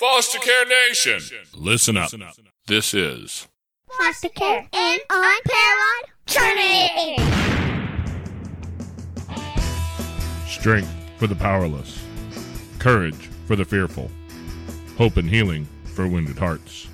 Foster Care Nation, listen up. This is Foster care and unparalleled journey. Strength for the Powerless, Courage for the Fearful, Hope and Healing for Wounded Hearts.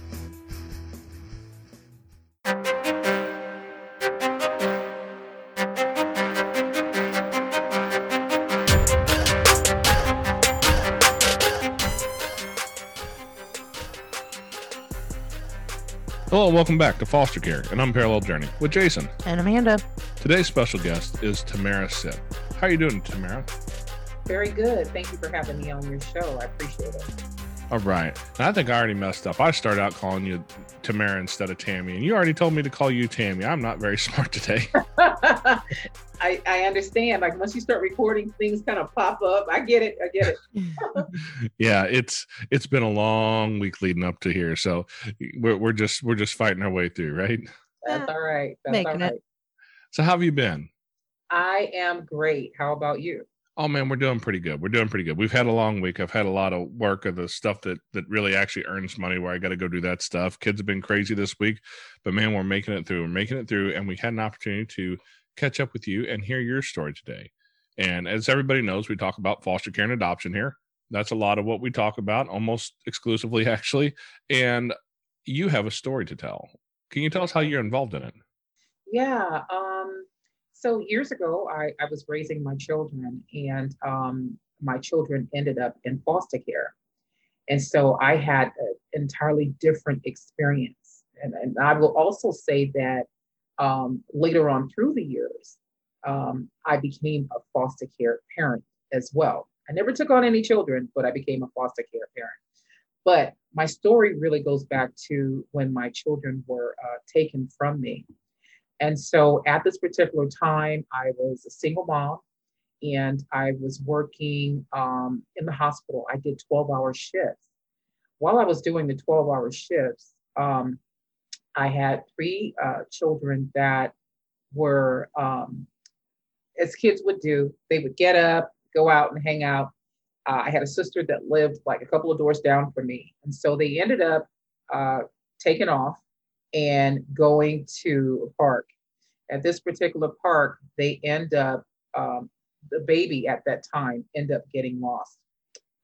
Hello, and welcome back to Foster Care, an unparalleled journey with Jason. And Amanda. Today's special guest is Tamara Sip. How are you doing, Tamara? Very good. Thank you for having me on your show. I appreciate it. All right. Now, I think I already messed up. I started out calling you Tamara instead of Tammy, and you already told me to call you Tammy. I'm not very smart today. I, I understand. Like once you start recording, things kind of pop up. I get it. I get it. yeah, it's it's been a long week leading up to here, so we're we're just we're just fighting our way through, right? That's all right. That's Making all it. right. So, how have you been? I am great. How about you? Oh man, we're doing pretty good. We're doing pretty good. We've had a long week. I've had a lot of work of the stuff that that really actually earns money where I got to go do that stuff. Kids have been crazy this week, but man, we're making it through. We're making it through and we had an opportunity to catch up with you and hear your story today. And as everybody knows, we talk about foster care and adoption here. That's a lot of what we talk about, almost exclusively actually. And you have a story to tell. Can you tell us how you're involved in it? Yeah. Um, so years ago, I, I was raising my children, and um, my children ended up in foster care. And so I had an entirely different experience. And, and I will also say that um, later on through the years, um, I became a foster care parent as well. I never took on any children, but I became a foster care parent. But my story really goes back to when my children were uh, taken from me. And so at this particular time, I was a single mom and I was working um, in the hospital. I did 12 hour shifts. While I was doing the 12 hour shifts, um, I had three uh, children that were, um, as kids would do, they would get up, go out and hang out. Uh, I had a sister that lived like a couple of doors down from me. And so they ended up uh, taking off and going to a park. At this particular park, they end up, um, the baby at that time end up getting lost.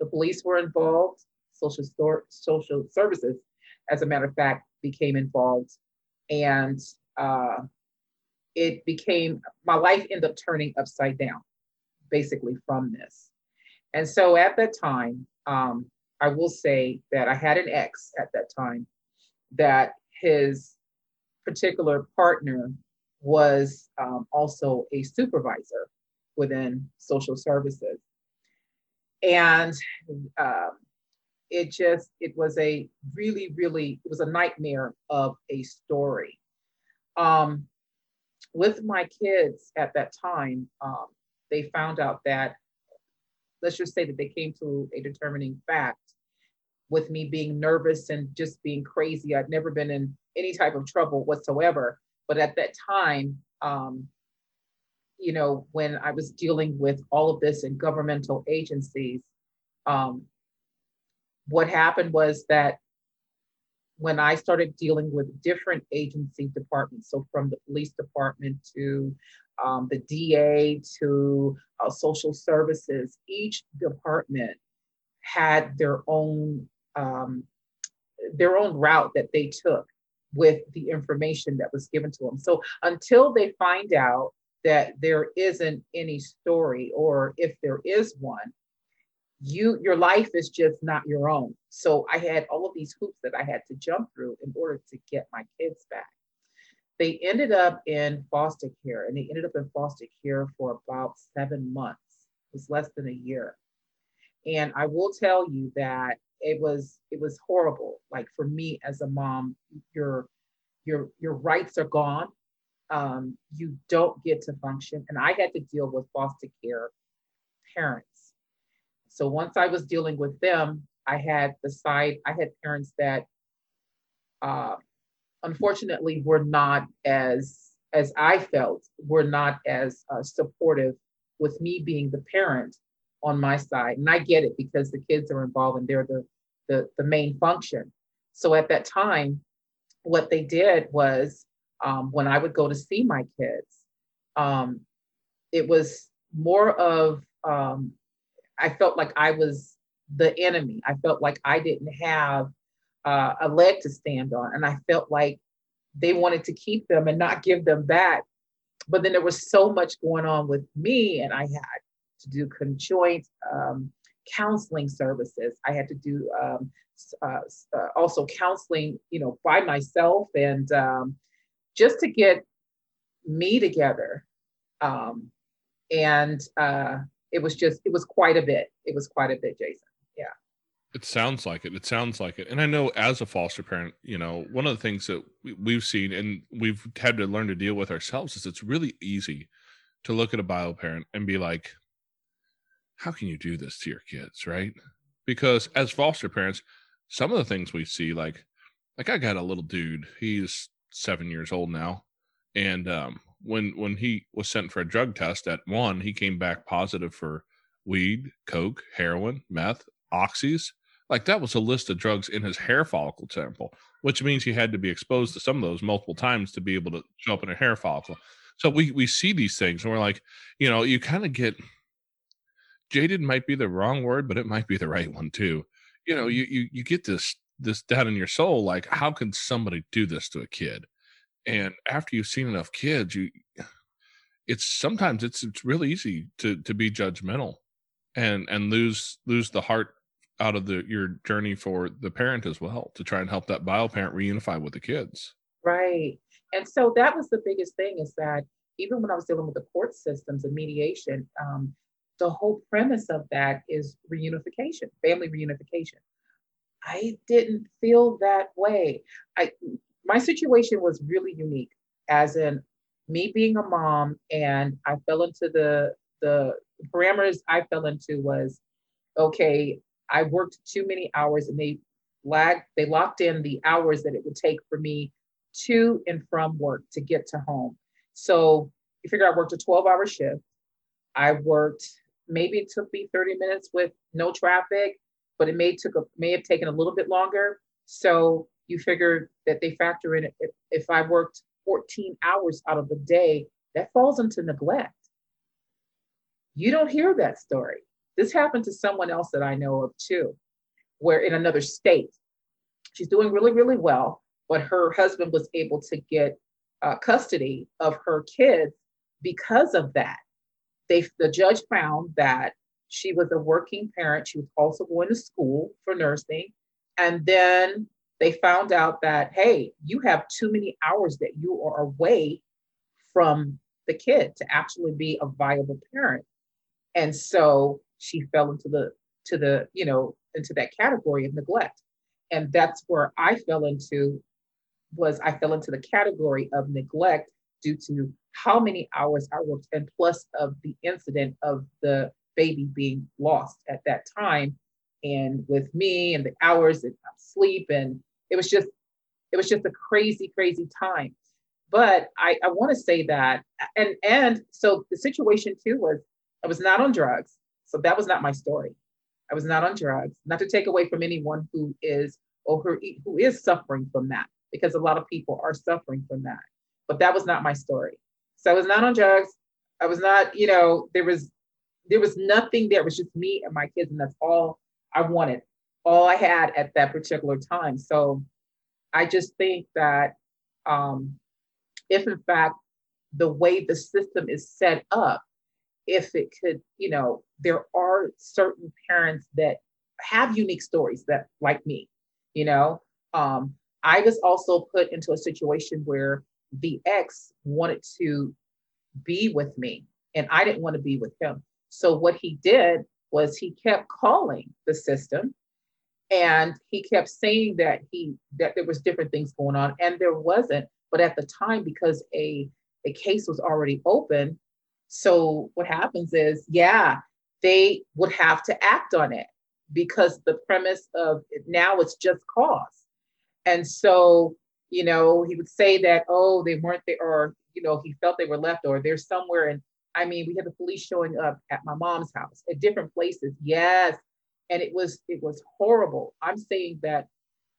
The police were involved, social, stor- social services, as a matter of fact, became involved. And uh, it became, my life ended up turning upside down, basically from this. And so at that time, um, I will say that I had an ex at that time that his particular partner was um, also a supervisor within social services. And um, it just, it was a really, really, it was a nightmare of a story. Um, with my kids at that time, um, they found out that, let's just say that they came to a determining fact with me being nervous and just being crazy. I'd never been in any type of trouble whatsoever. But at that time, um, you know, when I was dealing with all of this in governmental agencies, um, what happened was that when I started dealing with different agency departments, so from the police department to um, the DA to uh, social services, each department had their own um, their own route that they took with the information that was given to them. So until they find out that there isn't any story, or if there is one, you your life is just not your own. So I had all of these hoops that I had to jump through in order to get my kids back. They ended up in foster care, and they ended up in foster care for about seven months. It was less than a year. And I will tell you that it was it was horrible. Like for me as a mom, your your your rights are gone. Um, you don't get to function, and I had to deal with foster care parents. So once I was dealing with them, I had the side. I had parents that, uh, unfortunately, were not as as I felt were not as uh, supportive with me being the parent on my side. And I get it because the kids are involved and they're the the, the main function. So at that time, what they did was um, when I would go to see my kids, um, it was more of um, I felt like I was the enemy. I felt like I didn't have uh, a leg to stand on, and I felt like they wanted to keep them and not give them back. But then there was so much going on with me, and I had to do conjoint um, counseling services. I had to do um, uh, uh, also counseling, you know, by myself and um, just to get me together. Um, and uh, it was just, it was quite a bit. It was quite a bit, Jason. Yeah. It sounds like it. It sounds like it. And I know as a foster parent, you know, one of the things that we've seen and we've had to learn to deal with ourselves is it's really easy to look at a bio parent and be like, how can you do this to your kids, right? Because as foster parents, some of the things we see, like, like I got a little dude. He's seven years old now, and um, when when he was sent for a drug test at one, he came back positive for weed, coke, heroin, meth, oxys. Like that was a list of drugs in his hair follicle sample, which means he had to be exposed to some of those multiple times to be able to show up in a hair follicle. So we we see these things and we're like, you know, you kind of get jaded might be the wrong word, but it might be the right one too. You know, you you you get this this doubt in your soul, like how can somebody do this to a kid? And after you've seen enough kids, you it's sometimes it's it's really easy to to be judgmental and and lose lose the heart out of the your journey for the parent as well to try and help that bio parent reunify with the kids. Right. And so that was the biggest thing is that even when I was dealing with the court systems and mediation, um, the whole premise of that is reunification, family reunification. I didn't feel that way. I my situation was really unique, as in me being a mom, and I fell into the the parameters I fell into was okay. I worked too many hours, and they lagged. They locked in the hours that it would take for me to and from work to get to home. So you figure I worked a 12 hour shift. I worked maybe it took me 30 minutes with no traffic, but it may took a, may have taken a little bit longer. So you figure that they factor in if, if I worked 14 hours out of the day, that falls into neglect. You don't hear that story. This happened to someone else that I know of too, where in another state, she's doing really, really well, but her husband was able to get uh, custody of her kids because of that they the judge found that she was a working parent. She was also going to school for nursing. And then they found out that, hey, you have too many hours that you are away from the kid to actually be a viable parent. And so she fell into the to the, you know, into that category of neglect. And that's where I fell into was I fell into the category of neglect due to how many hours I worked and plus of the incident of the baby being lost at that time. And with me and the hours and sleep and it was just it was just a crazy crazy time. But i i want to say that and and so the situation too was i was not on drugs. So that was not my story. I was not on drugs not to take away from anyone who is or who, who is suffering from that because a lot of people are suffering from that. But that was not my story. So I was not on drugs. I was not, you know, there was there was nothing there. It was just me and my kids, and that's all I wanted, all I had at that particular time. So I just think that um, if in fact the way the system is set up, if it could, you know, there are certain parents that have unique stories that like me, you know. Um, I was also put into a situation where the ex wanted to be with me and I didn't want to be with him. So what he did was he kept calling the system and he kept saying that he that there was different things going on and there wasn't but at the time because a a case was already open so what happens is yeah they would have to act on it because the premise of now it's just cause and so you know, he would say that, oh, they weren't there, or, you know, he felt they were left, or they're somewhere. And I mean, we had the police showing up at my mom's house at different places. Yes, and it was it was horrible. I'm saying that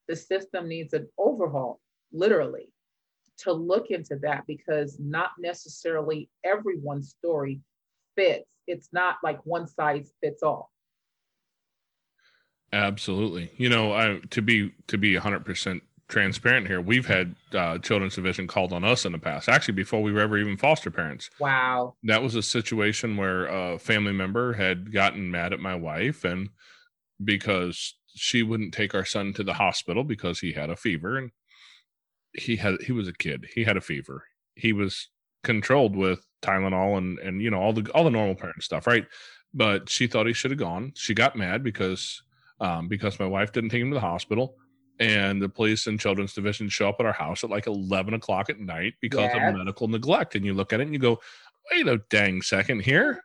the system needs an overhaul, literally, to look into that because not necessarily everyone's story fits. It's not like one size fits all. Absolutely. You know, I to be to be 100% transparent here, we've had uh, children's division called on us in the past. Actually, before we were ever even foster parents. Wow. That was a situation where a family member had gotten mad at my wife and because she wouldn't take our son to the hospital because he had a fever and he had he was a kid. He had a fever. He was controlled with Tylenol and and you know all the all the normal parent stuff, right? But she thought he should have gone. She got mad because um, because my wife didn't take him to the hospital, and the police and children's division show up at our house at like eleven o'clock at night because of medical neglect. And you look at it and you go, "Wait a dang second here."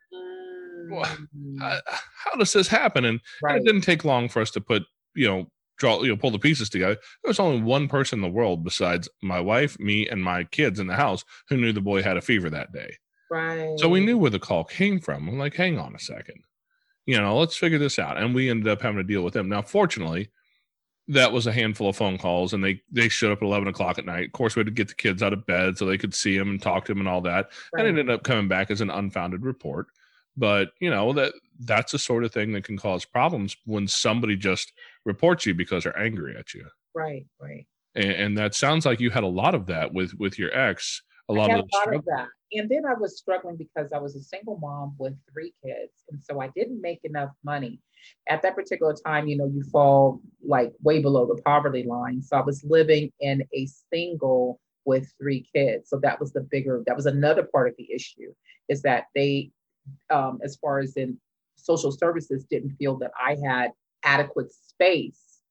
Mm. How does this happen? And, right. and it didn't take long for us to put, you know, draw, you know, pull the pieces together. There was only one person in the world besides my wife, me, and my kids in the house who knew the boy had a fever that day. Right. So we knew where the call came from. I'm like, hang on a second. You know, let's figure this out. And we ended up having to deal with them. Now, fortunately, that was a handful of phone calls and they they showed up at 11 o'clock at night. Of course we had to get the kids out of bed so they could see him and talk to him and all that. Right. and it ended up coming back as an unfounded report. But you know that that's the sort of thing that can cause problems when somebody just reports you because they're angry at you. Right right. And, and that sounds like you had a lot of that with with your ex a lot, of, a lot of that. And then i was struggling because i was a single mom with three kids and so i didn't make enough money. At that particular time you know you fall like way below the poverty line so i was living in a single with three kids. So that was the bigger that was another part of the issue is that they um, as far as in social services, didn't feel that I had adequate space,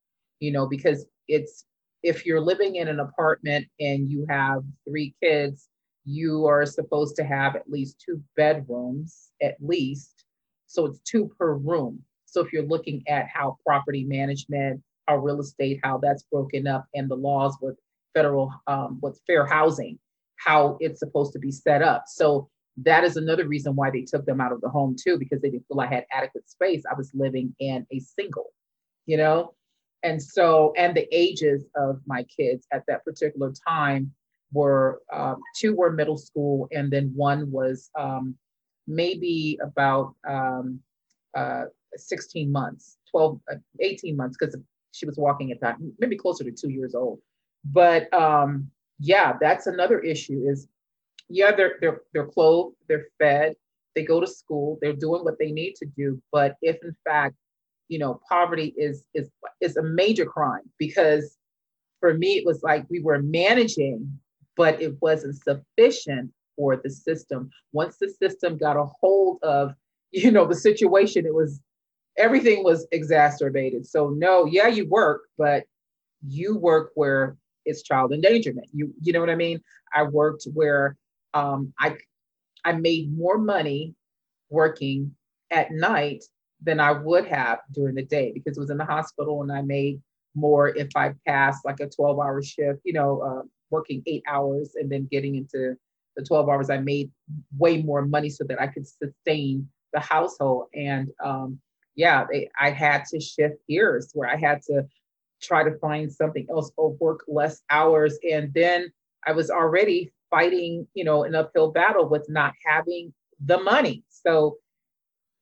you know, because it's if you're living in an apartment and you have three kids, you are supposed to have at least two bedrooms, at least. So it's two per room. So if you're looking at how property management, how real estate, how that's broken up, and the laws with federal, um, with fair housing, how it's supposed to be set up. So that is another reason why they took them out of the home too, because they didn't feel I had adequate space. I was living in a single, you know? And so, and the ages of my kids at that particular time were um, two were middle school, and then one was um, maybe about um, uh, 16 months, 12, uh, 18 months, because she was walking at that, maybe closer to two years old. But um, yeah, that's another issue is yeah, they're they're they're clothed, they're fed, they go to school, they're doing what they need to do. But if in fact, you know, poverty is is is a major crime because for me it was like we were managing, but it wasn't sufficient for the system. Once the system got a hold of, you know, the situation, it was everything was exacerbated. So no, yeah, you work, but you work where it's child endangerment. You you know what I mean? I worked where um, I I made more money working at night than I would have during the day because it was in the hospital and I made more if I passed like a 12 hour shift, you know, uh, working eight hours and then getting into the 12 hours, I made way more money so that I could sustain the household. And um, yeah, they, I had to shift gears where I had to try to find something else or work less hours. And then I was already fighting, you know, an uphill battle with not having the money. So,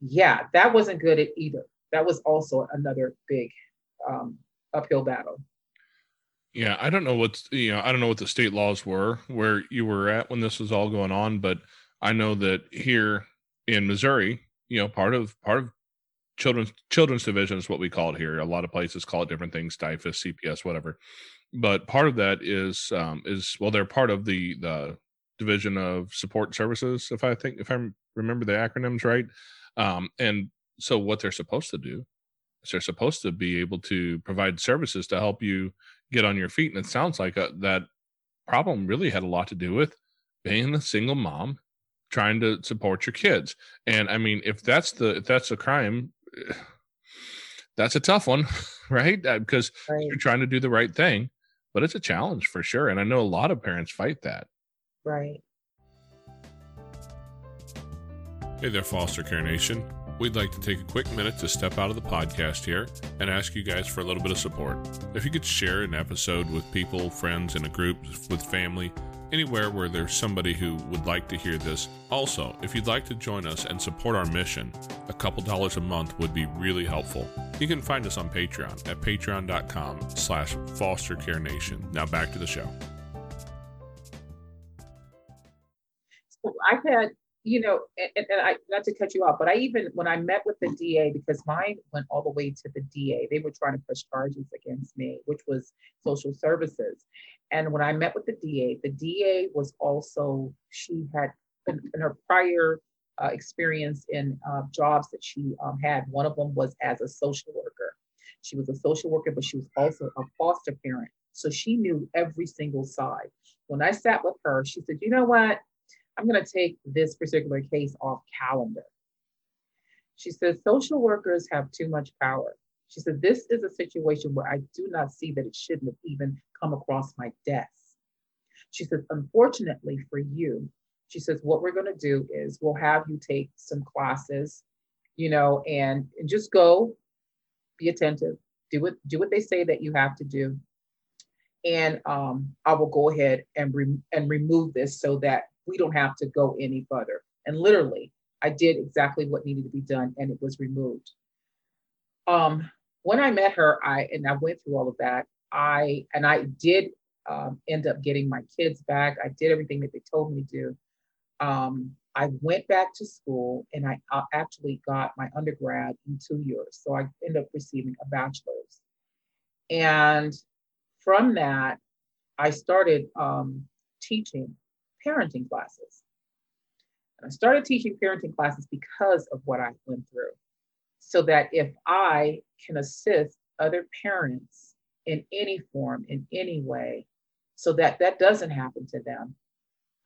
yeah, that wasn't good either. That was also another big um, uphill battle. Yeah, I don't know what's you know I don't know what the state laws were where you were at when this was all going on, but I know that here in Missouri, you know, part of part of children's children's division is what we call it here. A lot of places call it different things, DYFS, CPS, whatever but part of that is um, is well, they're part of the the division of support services, if I think if I remember the acronyms right. Um, and so what they're supposed to do is they're supposed to be able to provide services to help you get on your feet. And it sounds like a, uh, that problem really had a lot to do with being a single mom trying to support your kids. And I mean, if that's the if that's a crime, that's a tough one, right? Because right. you're trying to do the right thing but it's a challenge for sure. And I know a lot of parents fight that. Right. Hey there, Foster Care Nation. We'd like to take a quick minute to step out of the podcast here and ask you guys for a little bit of support. If you could share an episode with people, friends, in a group, with family, anywhere where there's somebody who would like to hear this. Also, if you'd like to join us and support our mission, a couple dollars a month would be really helpful. You can find us on Patreon at patreon.com slash fostercarenation. Now back to the show. So I've had you know, and, and, I not to cut you off, but I even when I met with the DA because mine went all the way to the DA, they were trying to push charges against me, which was social services. And when I met with the DA, the DA was also she had in, in her prior uh, experience in uh, jobs that she um, had. One of them was as a social worker. She was a social worker, but she was also a foster parent. So she knew every single side. When I sat with her, she said, "You know what? I'm going to take this particular case off calendar. She says, social workers have too much power. She said, this is a situation where I do not see that it shouldn't have even come across my desk. She says, unfortunately for you, she says, what we're going to do is we'll have you take some classes, you know, and, and just go be attentive, do what, do what they say that you have to do. And um, I will go ahead and, re- and remove this so that we don't have to go any further. And literally, I did exactly what needed to be done and it was removed. Um, when I met her, I and I went through all of that. I and I did um, end up getting my kids back. I did everything that they told me to do. Um, I went back to school and I uh, actually got my undergrad in two years. So I ended up receiving a bachelor's. And from that, I started um, teaching parenting classes. And I started teaching parenting classes because of what I went through. So that if I can assist other parents in any form, in any way, so that that doesn't happen to them,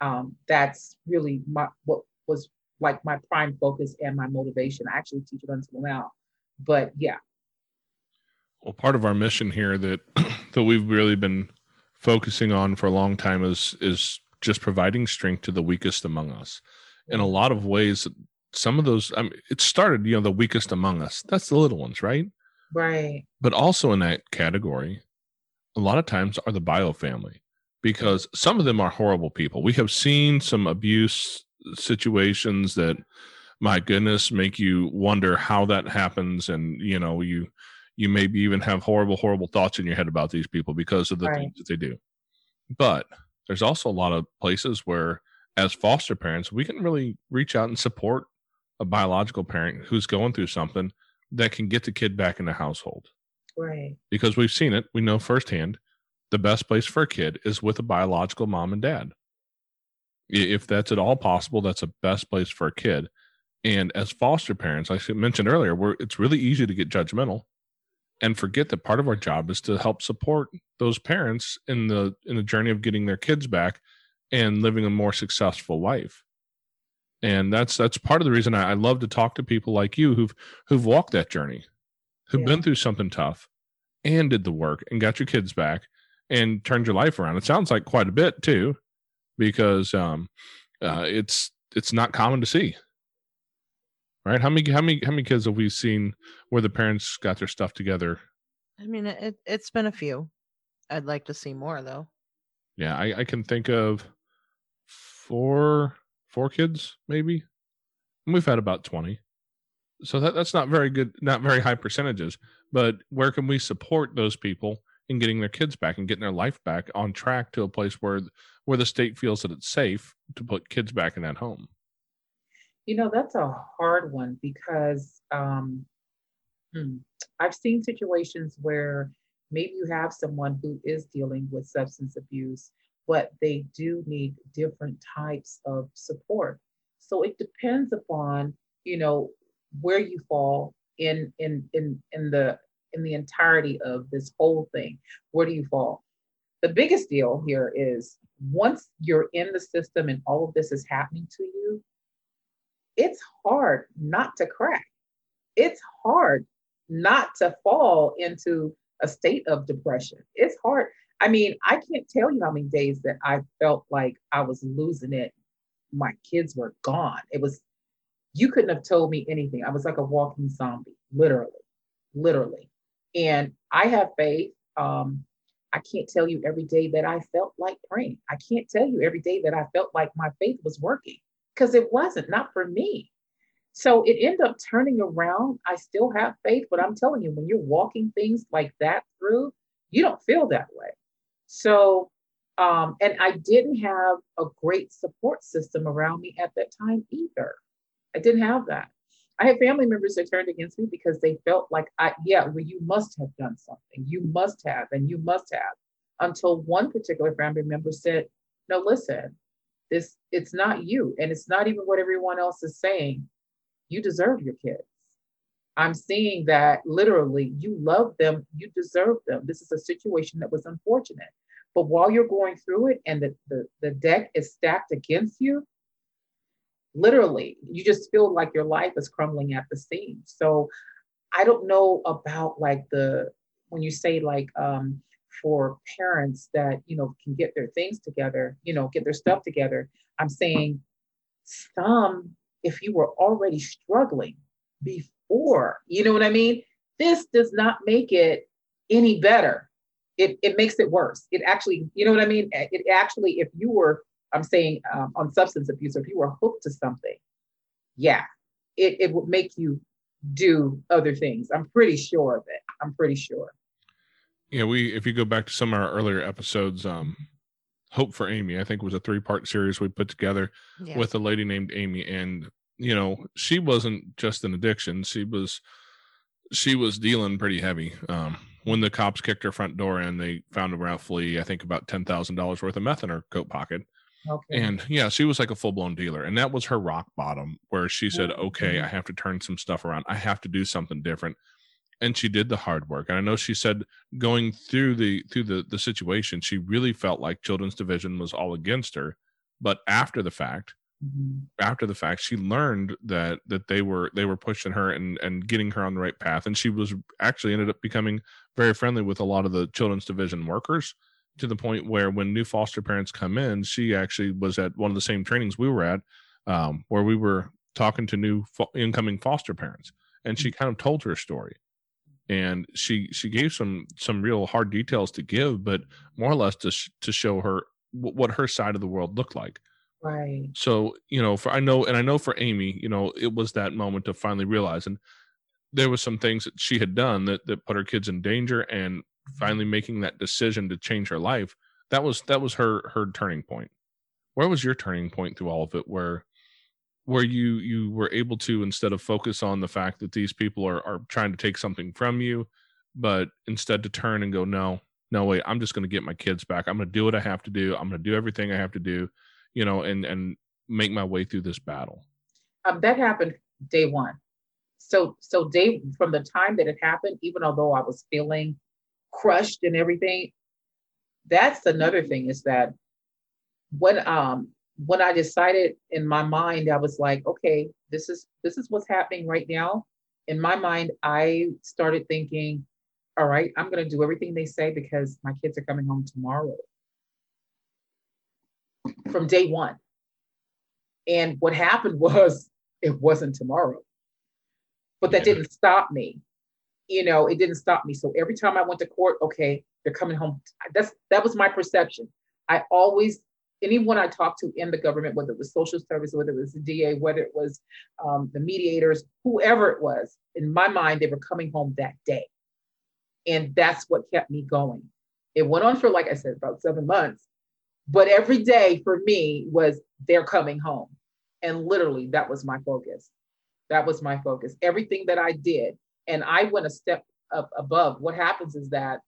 um, that's really my, what was like my prime focus and my motivation. I actually teach it until now. But yeah. Well, part of our mission here that that we've really been focusing on for a long time is is just providing strength to the weakest among us. In a lot of ways, some of those, I mean, it started, you know, the weakest among us. That's the little ones, right? Right. But also in that category, a lot of times are the bio family because some of them are horrible people. We have seen some abuse situations that, my goodness, make you wonder how that happens. And, you know, you, you maybe even have horrible, horrible thoughts in your head about these people because of the right. things that they do. But there's also a lot of places where as foster parents we can really reach out and support a biological parent who's going through something that can get the kid back in the household. Right. Because we've seen it we know firsthand the best place for a kid is with a biological mom and dad. If that's at all possible that's the best place for a kid. And as foster parents like i mentioned earlier we're, it's really easy to get judgmental and forget that part of our job is to help support those parents in the in the journey of getting their kids back and living a more successful life and that's that's part of the reason I, I love to talk to people like you who've who've walked that journey who've yeah. been through something tough and did the work and got your kids back and turned your life around it sounds like quite a bit too because um uh, it's it's not common to see right? How many how many how many kids have we seen where the parents got their stuff together? I mean, it it's been a few. I'd like to see more though. Yeah, I, I can think of four four kids maybe. And we've had about twenty. So that that's not very good, not very high percentages. But where can we support those people in getting their kids back and getting their life back on track to a place where where the state feels that it's safe to put kids back in that home? You know, that's a hard one because um, hmm, I've seen situations where maybe you have someone who is dealing with substance abuse, but they do need different types of support. So it depends upon, you know, where you fall in in in in the in the entirety of this whole thing. Where do you fall? The biggest deal here is once you're in the system and all of this is happening to you, it's hard not to crack. It's hard not to fall into a state of depression. It's hard. I mean, I can't tell you how many days that I felt like I was losing it. My kids were gone. It was, you couldn't have told me anything. I was like a walking zombie, literally, literally. And I have faith. Um, I can't tell you every day that I felt like praying. I can't tell you every day that I felt like my faith was working because it wasn't, not for me. So it ended up turning around. I still have faith, but I'm telling you, when you're walking things like that through, you don't feel that way. So, um, and I didn't have a great support system around me at that time either. I didn't have that. I had family members that turned against me because they felt like I, yeah, well, you must have done something. You must have, and you must have. Until one particular family member said, No, listen, this it's not you, and it's not even what everyone else is saying. You deserve your kids. I'm seeing that literally you love them, you deserve them. This is a situation that was unfortunate. But while you're going through it and the, the, the deck is stacked against you, literally you just feel like your life is crumbling at the seams so i don't know about like the when you say like um for parents that you know can get their things together you know get their stuff together i'm saying some if you were already struggling before you know what i mean this does not make it any better it, it makes it worse it actually you know what i mean it actually if you were I'm saying um, on substance abuse, or if you were hooked to something, yeah, it, it would make you do other things. I'm pretty sure of it. I'm pretty sure. Yeah, we if you go back to some of our earlier episodes, um, Hope for Amy, I think was a three part series we put together yeah. with a lady named Amy. And, you know, she wasn't just an addiction. She was she was dealing pretty heavy. Um, when the cops kicked her front door in, they found roughly, I think, about ten thousand dollars worth of meth in her coat pocket. Okay. And yeah, she was like a full blown dealer. And that was her rock bottom where she said, okay, mm-hmm. I have to turn some stuff around. I have to do something different. And she did the hard work. And I know she said going through the through the the situation, she really felt like children's division was all against her. But after the fact, mm-hmm. after the fact, she learned that that they were they were pushing her and and getting her on the right path. And she was actually ended up becoming very friendly with a lot of the children's division workers to the point where when new foster parents come in, she actually was at one of the same trainings we were at, um, where we were talking to new fo- incoming foster parents, and she kind of told her story, and she she gave some some real hard details to give, but more or less to sh- to show her w- what her side of the world looked like. Right. So you know, for I know, and I know for Amy, you know, it was that moment of finally realizing there was some things that she had done that that put her kids in danger and finally making that decision to change her life that was that was her her turning point where was your turning point through all of it where where you you were able to instead of focus on the fact that these people are are trying to take something from you but instead to turn and go no no wait i'm just going to get my kids back. I'm going to do what i have to do. I'm going to do everything i have to do you know and and make my way through this battle. Um, that happened day one. So so day from the time that it happened even although i was feeling crushed and everything. That's another thing is that when um when I decided in my mind, I was like, okay, this is this is what's happening right now. In my mind, I started thinking, all right, I'm gonna do everything they say because my kids are coming home tomorrow. From day one. And what happened was it wasn't tomorrow. But that didn't stop me you know, it didn't stop me. So every time I went to court, okay, they're coming home. That's that was my perception. I always anyone I talked to in the government, whether it was social service, whether it was the DA, whether it was um, the mediators, whoever it was, in my mind, they were coming home that day. And that's what kept me going. It went on for, like I said, about seven months. But every day for me was they're coming home. And literally, that was my focus. That was my focus. Everything that I did, and I went a step up above. What happens is that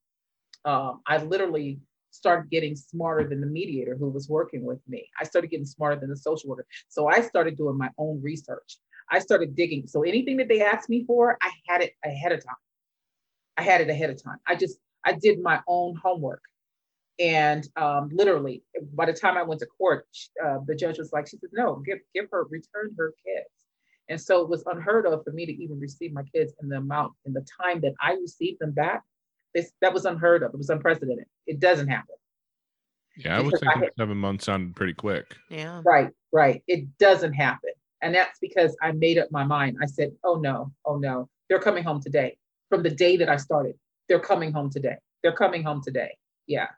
um, I literally started getting smarter than the mediator who was working with me. I started getting smarter than the social worker. So I started doing my own research. I started digging. So anything that they asked me for, I had it ahead of time. I had it ahead of time. I just I did my own homework. And um, literally, by the time I went to court, uh, the judge was like, she said, no, give give her, return her kids. And so it was unheard of for me to even receive my kids in the amount, in the time that I received them back. This, that was unheard of. It was unprecedented. It doesn't happen. Yeah, I was thinking I had, seven months sounded pretty quick. Yeah. Right, right. It doesn't happen. And that's because I made up my mind. I said, oh no, oh no, they're coming home today. From the day that I started, they're coming home today. They're coming home today. Yeah.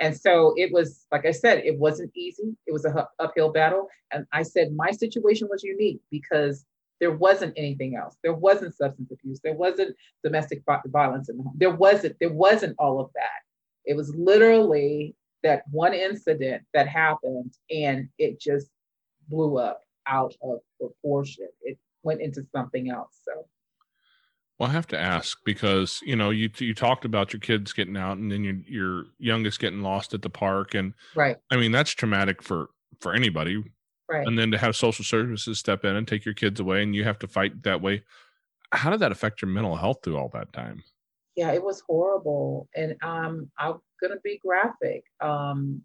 And so it was, like I said, it wasn't easy. It was a uphill battle. And I said my situation was unique because there wasn't anything else. There wasn't substance abuse. There wasn't domestic violence in the home. There wasn't, there wasn't all of that. It was literally that one incident that happened and it just blew up out of proportion. It went into something else. So well, I have to ask because you know you you talked about your kids getting out and then your your youngest getting lost at the park and right. I mean that's traumatic for for anybody. Right. And then to have social services step in and take your kids away and you have to fight that way. How did that affect your mental health through all that time? Yeah, it was horrible. And um I'm gonna be graphic. Um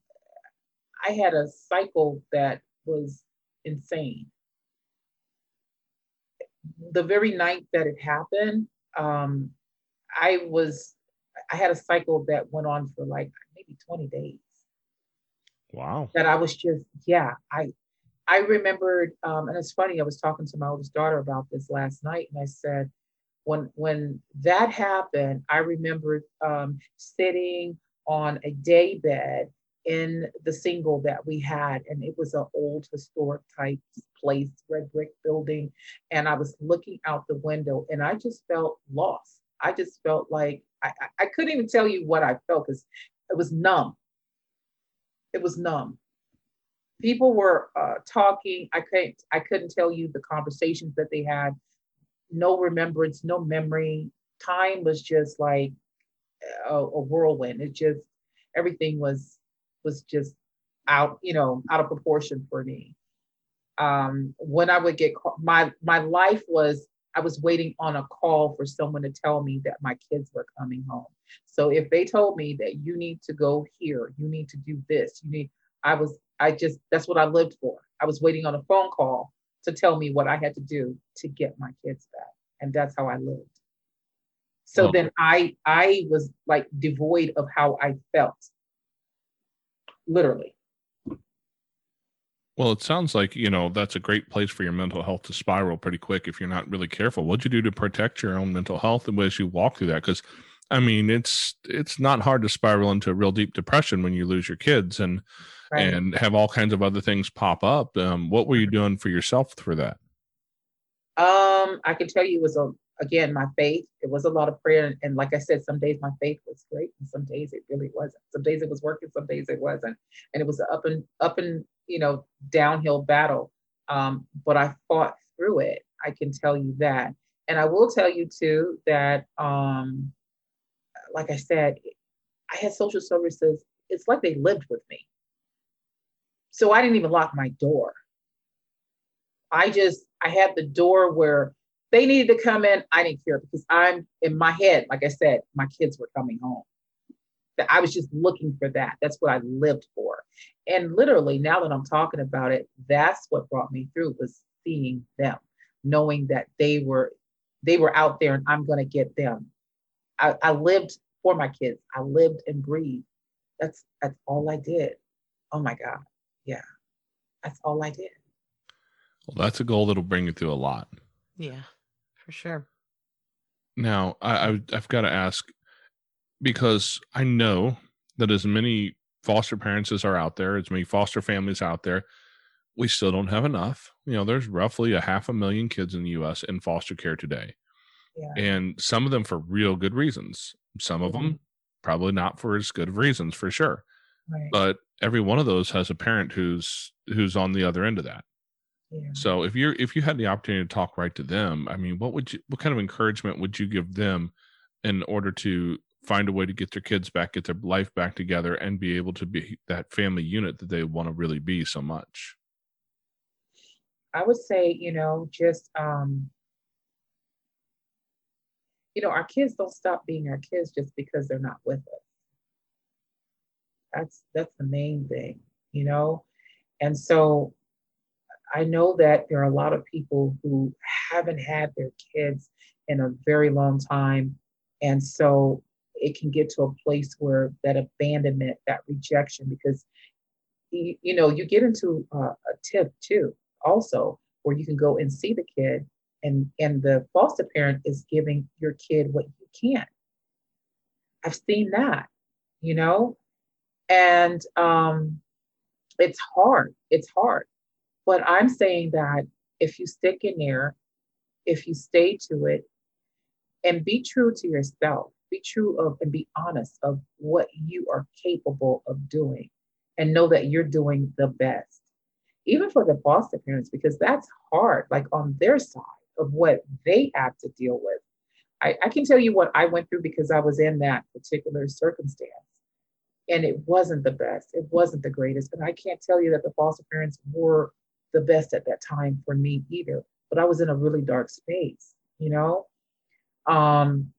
I had a cycle that was insane the very night that it happened, um, I was I had a cycle that went on for like maybe 20 days. Wow. That I was just, yeah, I I remembered, um, and it's funny, I was talking to my oldest daughter about this last night, and I said, when when that happened, I remembered um, sitting on a day bed in the single that we had, and it was an old historic type place, red brick building. And I was looking out the window and I just felt lost. I just felt like I, I couldn't even tell you what I felt because it was numb. It was numb. People were uh, talking. I couldn't. I couldn't tell you the conversations that they had. No remembrance, no memory. Time was just like a, a whirlwind. It just everything was was just out, you know, out of proportion for me um, when I would get call- my my life was I was waiting on a call for someone to tell me that my kids were coming home. So if they told me that you need to go here, you need to do this, you need I was I just that's what I lived for. I was waiting on a phone call to tell me what I had to do to get my kids back. And that's how I lived. So oh. then I I was like devoid of how I felt. Literally. Well, it sounds like, you know, that's a great place for your mental health to spiral pretty quick if you're not really careful. What'd you do to protect your own mental health as you walk through that? Because I mean, it's it's not hard to spiral into a real deep depression when you lose your kids and right. and have all kinds of other things pop up. Um, what were you doing for yourself for that? Um, I can tell you it was a again, my faith, it was a lot of prayer. And, and, like I said, some days my faith was great and some days it really wasn't. Some days it was working, some days it wasn't. And it was an up and up and, you know, downhill battle. Um, but I fought through it. I can tell you that. And I will tell you too that, um, like I said, I had social services. It's like they lived with me. So I didn't even lock my door. I just, I had the door where they needed to come in. I didn't care because I'm in my head, like I said, my kids were coming home. I was just looking for that. That's what I lived for. And literally, now that I'm talking about it, that's what brought me through was seeing them, knowing that they were they were out there and I'm gonna get them. I, I lived for my kids. I lived and breathed. That's that's all I did. Oh my God. Yeah. That's all I did. Well, that's a goal that'll bring you through a lot. Yeah for sure. Now, I, I I've got to ask because I know that as many foster parents as are out there, as many foster families out there, we still don't have enough. You know, there's roughly a half a million kids in the US in foster care today. Yeah. And some of them for real good reasons. Some of mm-hmm. them probably not for as good of reasons for sure. Right. But every one of those has a parent who's who's on the other end of that. So if you're if you had the opportunity to talk right to them, I mean, what would you what kind of encouragement would you give them in order to find a way to get their kids back, get their life back together, and be able to be that family unit that they want to really be so much? I would say, you know, just um, you know, our kids don't stop being our kids just because they're not with us. That's that's the main thing, you know. And so I know that there are a lot of people who haven't had their kids in a very long time. And so it can get to a place where that abandonment, that rejection, because you, you know, you get into a, a tip too, also, where you can go and see the kid and and the foster parent is giving your kid what you can't i've seen that you know? And um it's hard it's hard. But i'm saying that if you stick in there if you stay to it and be true to yourself be true of and be honest of what you are capable of doing and know that you're doing the best even for the foster parents because that's hard like on their side of what they have to deal with. I, I can tell you what i went through because i was in that particular circumstance and it wasn't the best. It wasn't the greatest and i can't tell you that the foster parents were the best at that time for me either but i was in a really dark space you know? Um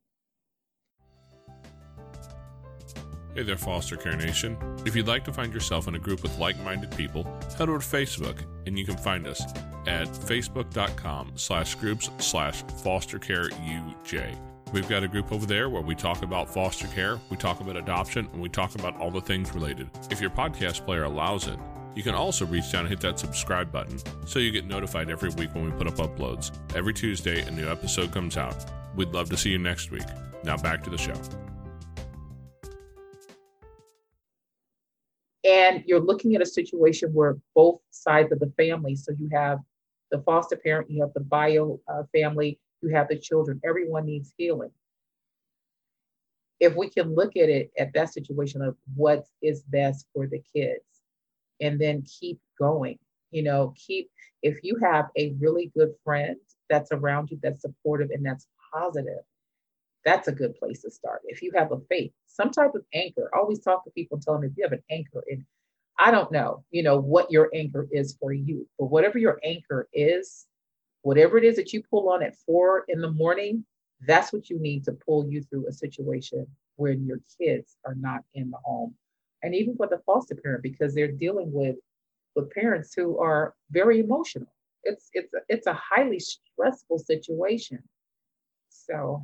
Hey there, Foster Care Nation. If you'd like to find yourself in a group with like-minded people, head over to Facebook and you can find us at facebook.com slash groups slash foster care UJ. We've got a group over there where we talk about foster care, we talk about adoption, and we talk about all the things related. If your podcast player allows it, you can also reach down and hit that subscribe button so you get notified every week when we put up uploads. Every Tuesday, a new episode comes out. We'd love to see you next week. Now back to the show. And you're looking at a situation where both sides of the family so you have the foster parent you have the bio uh, family you have the children everyone needs healing. If we can look at it at that situation of what is best for the kids and then keep going you know keep if you have a really good friend that's around you that's supportive and that's positive that's a good place to start. If you have a faith, some type of anchor. I always talk to people, tell them if you have an anchor, and I don't know, you know, what your anchor is for you, but whatever your anchor is, whatever it is that you pull on at four in the morning, that's what you need to pull you through a situation when your kids are not in the home. And even for the foster parent, because they're dealing with with parents who are very emotional. It's it's it's a highly stressful situation. So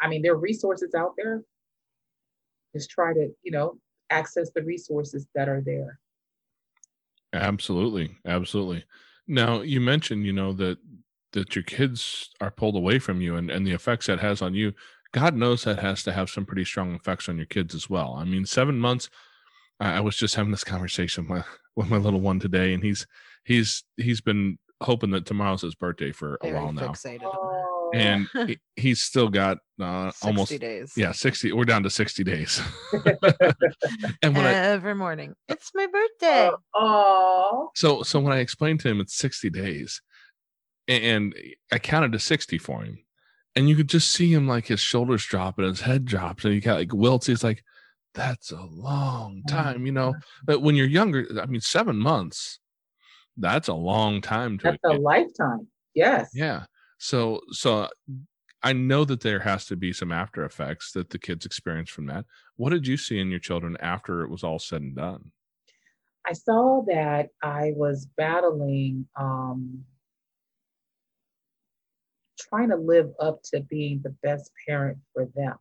I mean, there are resources out there. Just try to, you know, access the resources that are there. Absolutely. Absolutely. Now, you mentioned, you know, that that your kids are pulled away from you and, and the effects that has on you. God knows that has to have some pretty strong effects on your kids as well. I mean, seven months. I, I was just having this conversation with, with my little one today, and he's he's he's been hoping that tomorrow's his birthday for a Very while now. Fixated. Oh, and he, he's still got uh, 60 almost days. yeah 60 we're down to 60 days and when i Every morning. It's my birthday. oh, so so when i explained to him it's 60 days a- and i counted to 60 for him and you could just see him like his shoulders drop and his head drops and he got like wilts he's like that's a long time you know but when you're younger i mean seven months that's a long time to that's a kid. lifetime. Yes. Yeah. So so I know that there has to be some after effects that the kids experience from that. What did you see in your children after it was all said and done? I saw that I was battling, um, trying to live up to being the best parent for them.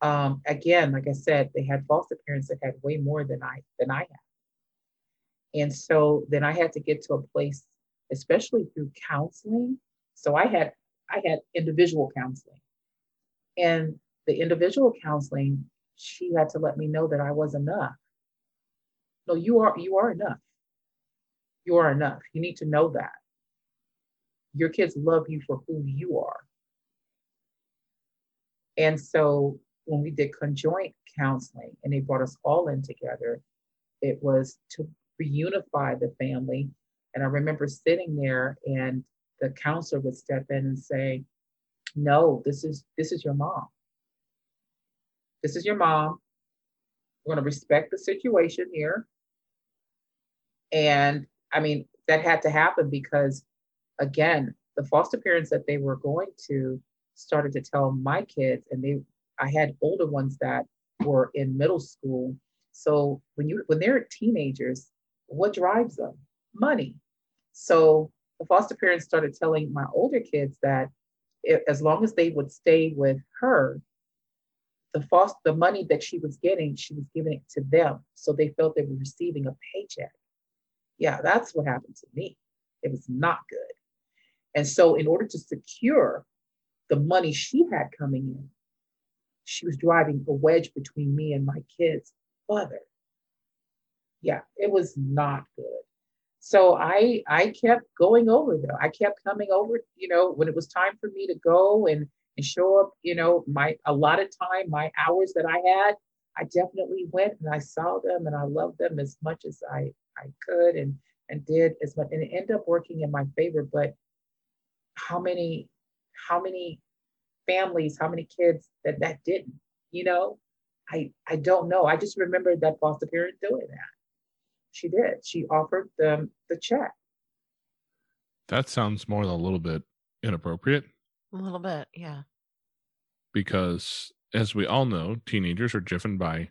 Um, again, like I said, they had foster parents that had way more than I than I had, and so then I had to get to a place, especially through counseling. So I had I had individual counseling, and the individual counseling, she had to let me know that I was enough. No, you are you are enough. You are enough. You need to know that. Your kids love you for who you are. And so when we did conjoint counseling and they brought us all in together, it was to reunify the family. And I remember sitting there and the counselor would step in and say, No, this is this is your mom. This is your mom. We're to respect the situation here. And I mean, that had to happen because, again, the foster parents that they were going to started to tell my kids, and they, I had older ones that were in middle school. So when you when they're teenagers, what drives them? Money. So the foster parents started telling my older kids that if, as long as they would stay with her, the foster the money that she was getting, she was giving it to them. So they felt they were receiving a paycheck Yeah, that's what happened to me. It was not good. And so, in order to secure the money she had coming in, she was driving a wedge between me and my kids' father. Yeah, it was not good. So I I kept going over though. I kept coming over, you know, when it was time for me to go and and show up, you know, my a lot of time, my hours that I had, I definitely went and I saw them and I loved them as much as I I could and and did as much and it ended up working in my favor. But how many how many families, how many kids that that didn't, you know? I I don't know. I just remember that foster parent doing that. She did. She offered them the check. That sounds more than a little bit inappropriate A little bit, yeah. because, as we all know, teenagers are driven by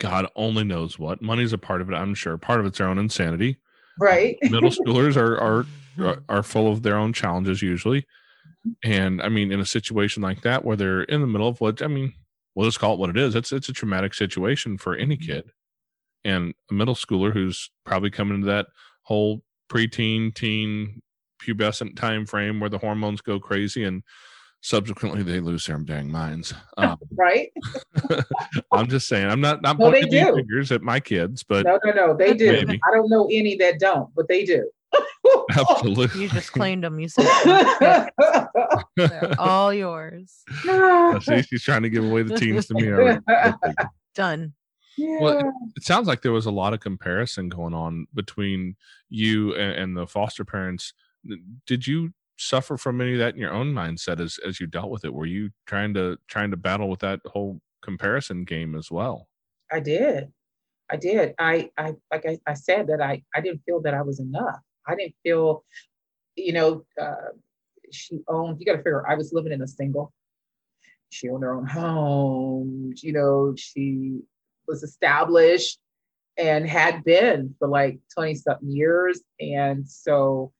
God only knows what. Money's a part of it, I'm sure. Part of it's their own insanity. Right. Middle schoolers are are Mm-hmm. are, are full of their own challenges usually. And I mean, in a situation like that where they're in the middle of what I mean, we'll just call it what it is. It's it's a traumatic situation for any kid. And a middle schooler who's probably coming into that whole preteen, teen, pubescent time frame where the hormones go crazy and subsequently they lose their dang minds. Um, right. I'm just saying, I'm not not No, they pointing any do. fingers at my kids, but No, no, no. They do. Maybe. I don't know any that don't, but they do. absolutely. You just claimed them. You said they're all yours. See, she's trying to give away the teens to me. already. Done. Well, it sounds like there was a lot of comparison going on between you and, and the foster parents. Did you suffer from any of that in your own mindset as as you dealt with it? Were you trying to trying to battle with that whole comparison game as well? I did. I did. I, I like I, I said that I, I didn't feel that I was enough. I didn't feel, you know, uh, she owned, you got to figure, I was living in a single. She owned her own home. You know, she was established and had been for like 20 something years. And so,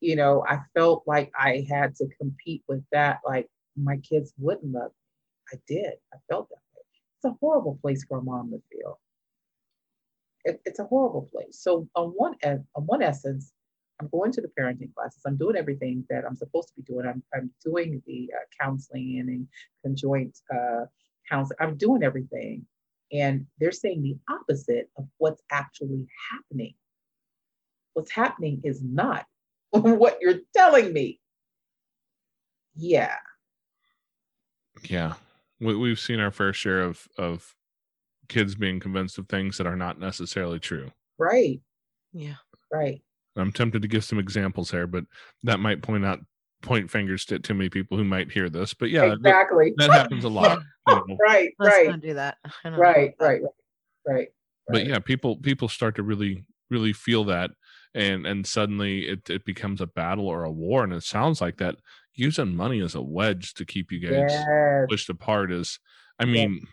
you know, I felt like I had to compete with that. Like my kids wouldn't love me. I did. I felt that way. It's a horrible place for a mom to feel. It, it's a horrible place. So on one on one essence, I'm going to the parenting classes. I'm doing everything that I'm supposed to be doing. I'm, I'm doing the uh, counseling and, conjoint uh, counseling. I'm doing everything. And they're saying the opposite of what's actually happening. What's happening is not what you're telling me. Yeah. Yeah, we, we've seen our fair share of of kids being convinced of things that are not necessarily true. Right. Yeah. Right. I'm tempted to give some examples here, but that might point out point fingers to too many people who might hear this. But yeah, exactly. that happens a lot. you know. right. Let's Right. not do that. I don't Right. know. Right. Right. Right. But yeah, people people start to really really feel that, and and suddenly it it becomes a battle or a war, and it sounds like that using money as a wedge to keep you guys Yes. pushed apart is. I mean,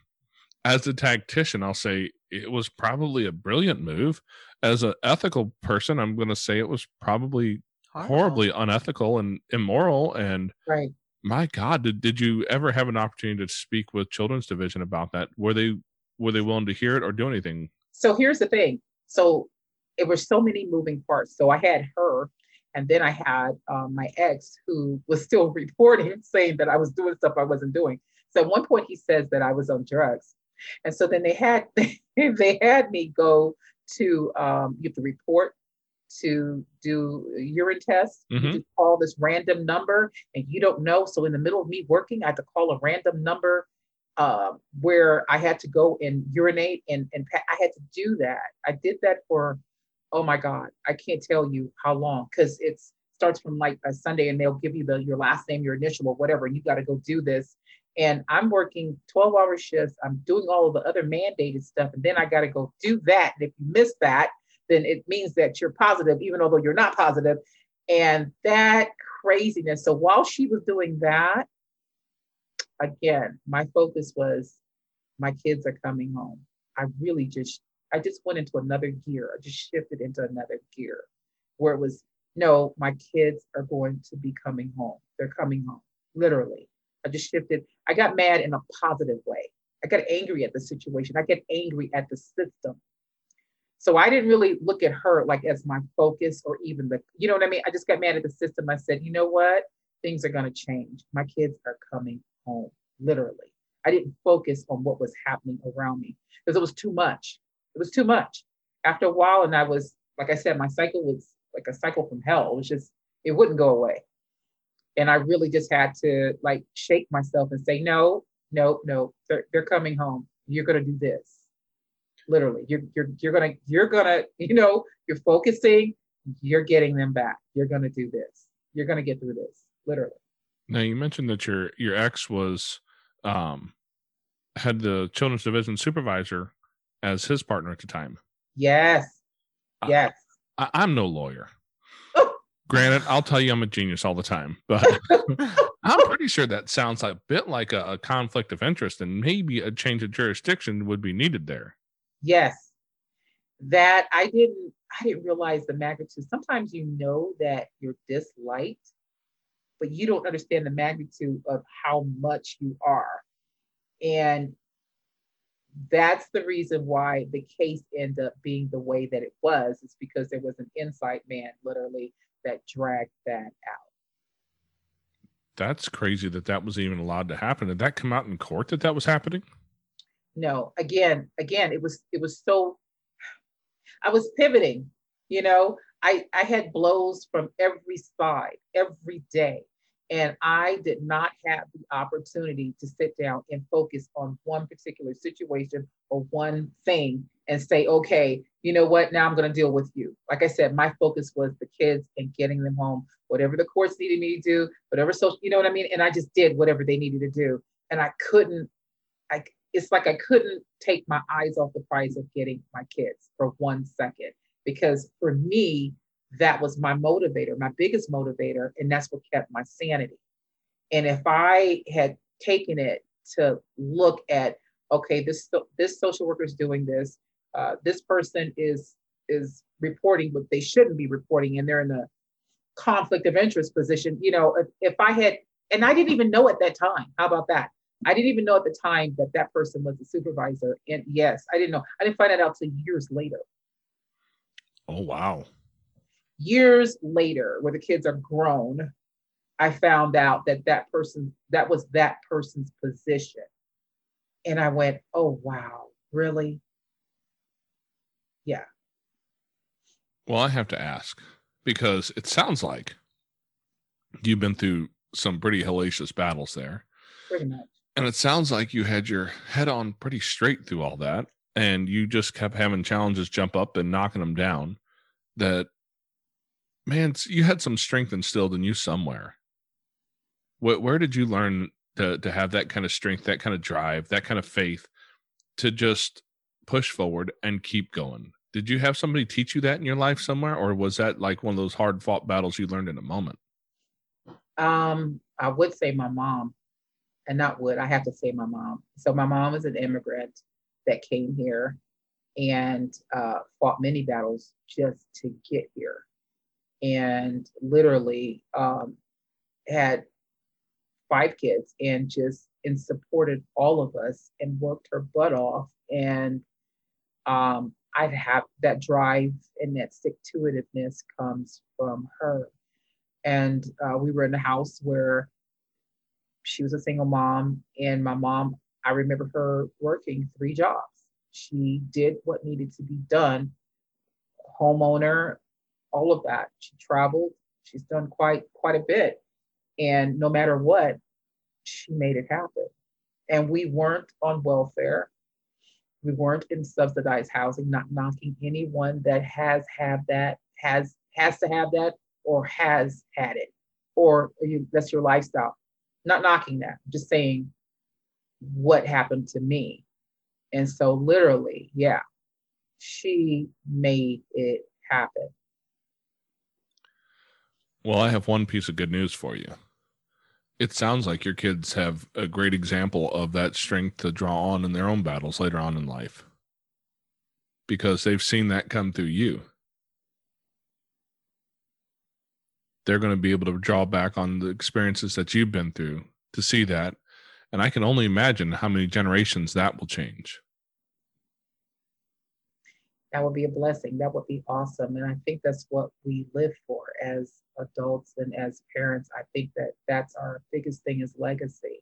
as a tactician, I'll say it was probably a brilliant move. As an ethical person, I'm going to say it was probably Horribly unethical and immoral. And Right. my God, did did you ever have an opportunity to speak with Children's Division about that? Were they were they willing to hear it or do anything? So here's the thing. So it was so many moving parts. So I had her, and then I had um, my ex who was still reporting saying that I was doing stuff I wasn't doing. So at one point he says that I was on drugs, and so then they had they had me go to um, you have to report to do a urine tests. You Mhm. just call this random number, and you don't know. So in the middle of me working, I had to call a random number um, where I had to go and urinate, and and pa- I had to do that. I did that for, oh my God, I can't tell you how long because it starts from like a Sunday, and they'll give you the your last name, your initial, or whatever, and you got to go do this. And I'm working 12 hour shifts. I'm doing all of the other mandated stuff, and then I got to go do that. And if you miss that, then it means that you're positive, even although you're not positive. And that craziness. So while she was doing that, again, my focus was my kids are coming home. I really just, I just went into another gear. I just shifted into another gear where it was, no, my kids are going to be coming home. They're coming home, literally. I just shifted. I got mad in a positive way. I got angry at the situation. I get angry at the system So I didn't really look at her like as my focus or even the, you know what I mean? I just got mad at the system. I said, you know what? Things are going to change. My kids are coming home, literally. I didn't focus on what was happening around me because it was too much. It was too much. After a while, and I was, like I said, my cycle was like a cycle from hell. It was just, it wouldn't go away. And I really just had to like shake myself and say, no, no, no, they're, they're coming home. You're going to do this literally you're you're you're gonna you're gonna you know you're focusing you're getting them back. You're gonna do this. You're gonna get through this literally. Now you mentioned that your your ex was um had the children's division supervisor as his partner at the time. Yes. Yes. I, i'm no lawyer. Granted i'll tell you i'm a genius all the time but i'm pretty sure that sounds a bit like a, a conflict of interest and maybe a change of jurisdiction would be needed there yes. That i didn't i didn't realize the magnitude. Sometimes you know that you're disliked but you don't understand the magnitude of how much you are. And that's the reason why the case ended up being the way that it was is because there was an inside man literally that dragged that out. That's crazy that that was even allowed to happen. Did that come out in court that that was happening no again again it was it was so i was pivoting you know? I i had blows from every side every day and i did not have the opportunity to sit down and focus on one particular situation or one thing and say okay you know what? Now i'm going to deal with you. Like i said my focus was the kids and getting them home whatever the courts needed me to do whatever social you know what i mean? And i just did whatever they needed to do and i couldn't i it's like I couldn't take my eyes off the prize of getting my kids for one second because for me, that was my motivator, my biggest motivator, and that's what kept my sanity. And if I had taken it to look at, okay, this this social worker is doing this, uh, this person is is reporting what they shouldn't be reporting, and they're in a conflict of interest position. You know, if, if I had, and I didn't even know at that time. How about that? I didn't even know at the time that that person was a supervisor. And yes, I didn't know. I didn't find that out till years later. Oh, wow. Years later, where the kids are grown, I found out that that person, that was that person's position. And I went, oh, wow, really? Yeah. Well, I have to ask because it sounds like you've been through some pretty hellacious battles there. Pretty much. And it sounds like you had your head on pretty straight through all that, and you just kept having challenges jump up and knocking them down. That, man, you had some strength instilled in you somewhere. Where, where did you learn to, to have that kind of strength, that kind of drive, that kind of faith to just push forward and keep going? Did you have somebody teach you that in your life somewhere, or was that like one of those hard fought battles you learned in a moment? Um, I would say my mom and not would, I have to say my mom. So my mom was an immigrant that came here and uh, fought many battles just to get here. And literally um, had five kids and just and supported all of us and worked her butt off. And um, I'd have that drive and that stick to itiveness comes from her. And uh, we were in a house where she was a single mom, and my mom, I remember her working three jobs. She did what needed to be done, homeowner, all of that. She traveled. She's done quite quite a bit, and no matter what, she made it happen. And we weren't on welfare. We weren't in subsidized housing. Not knocking anyone that has had that has has to have that or has had it or you, that's your lifestyle not knocking that, just saying what happened to me. And so, literally, yeah, she made it happen. Well, I have one piece of good news for you. It sounds like your kids have a great example of that strength to draw on in their own battles later on in life because they've seen that come through you. They're going to be able to draw back on the experiences that you've been through to see that. And I can only imagine how many generations that will change. That would be a blessing. That would be awesome. And I think that's what we live for as adults and as parents. I think that that's our biggest thing is legacy.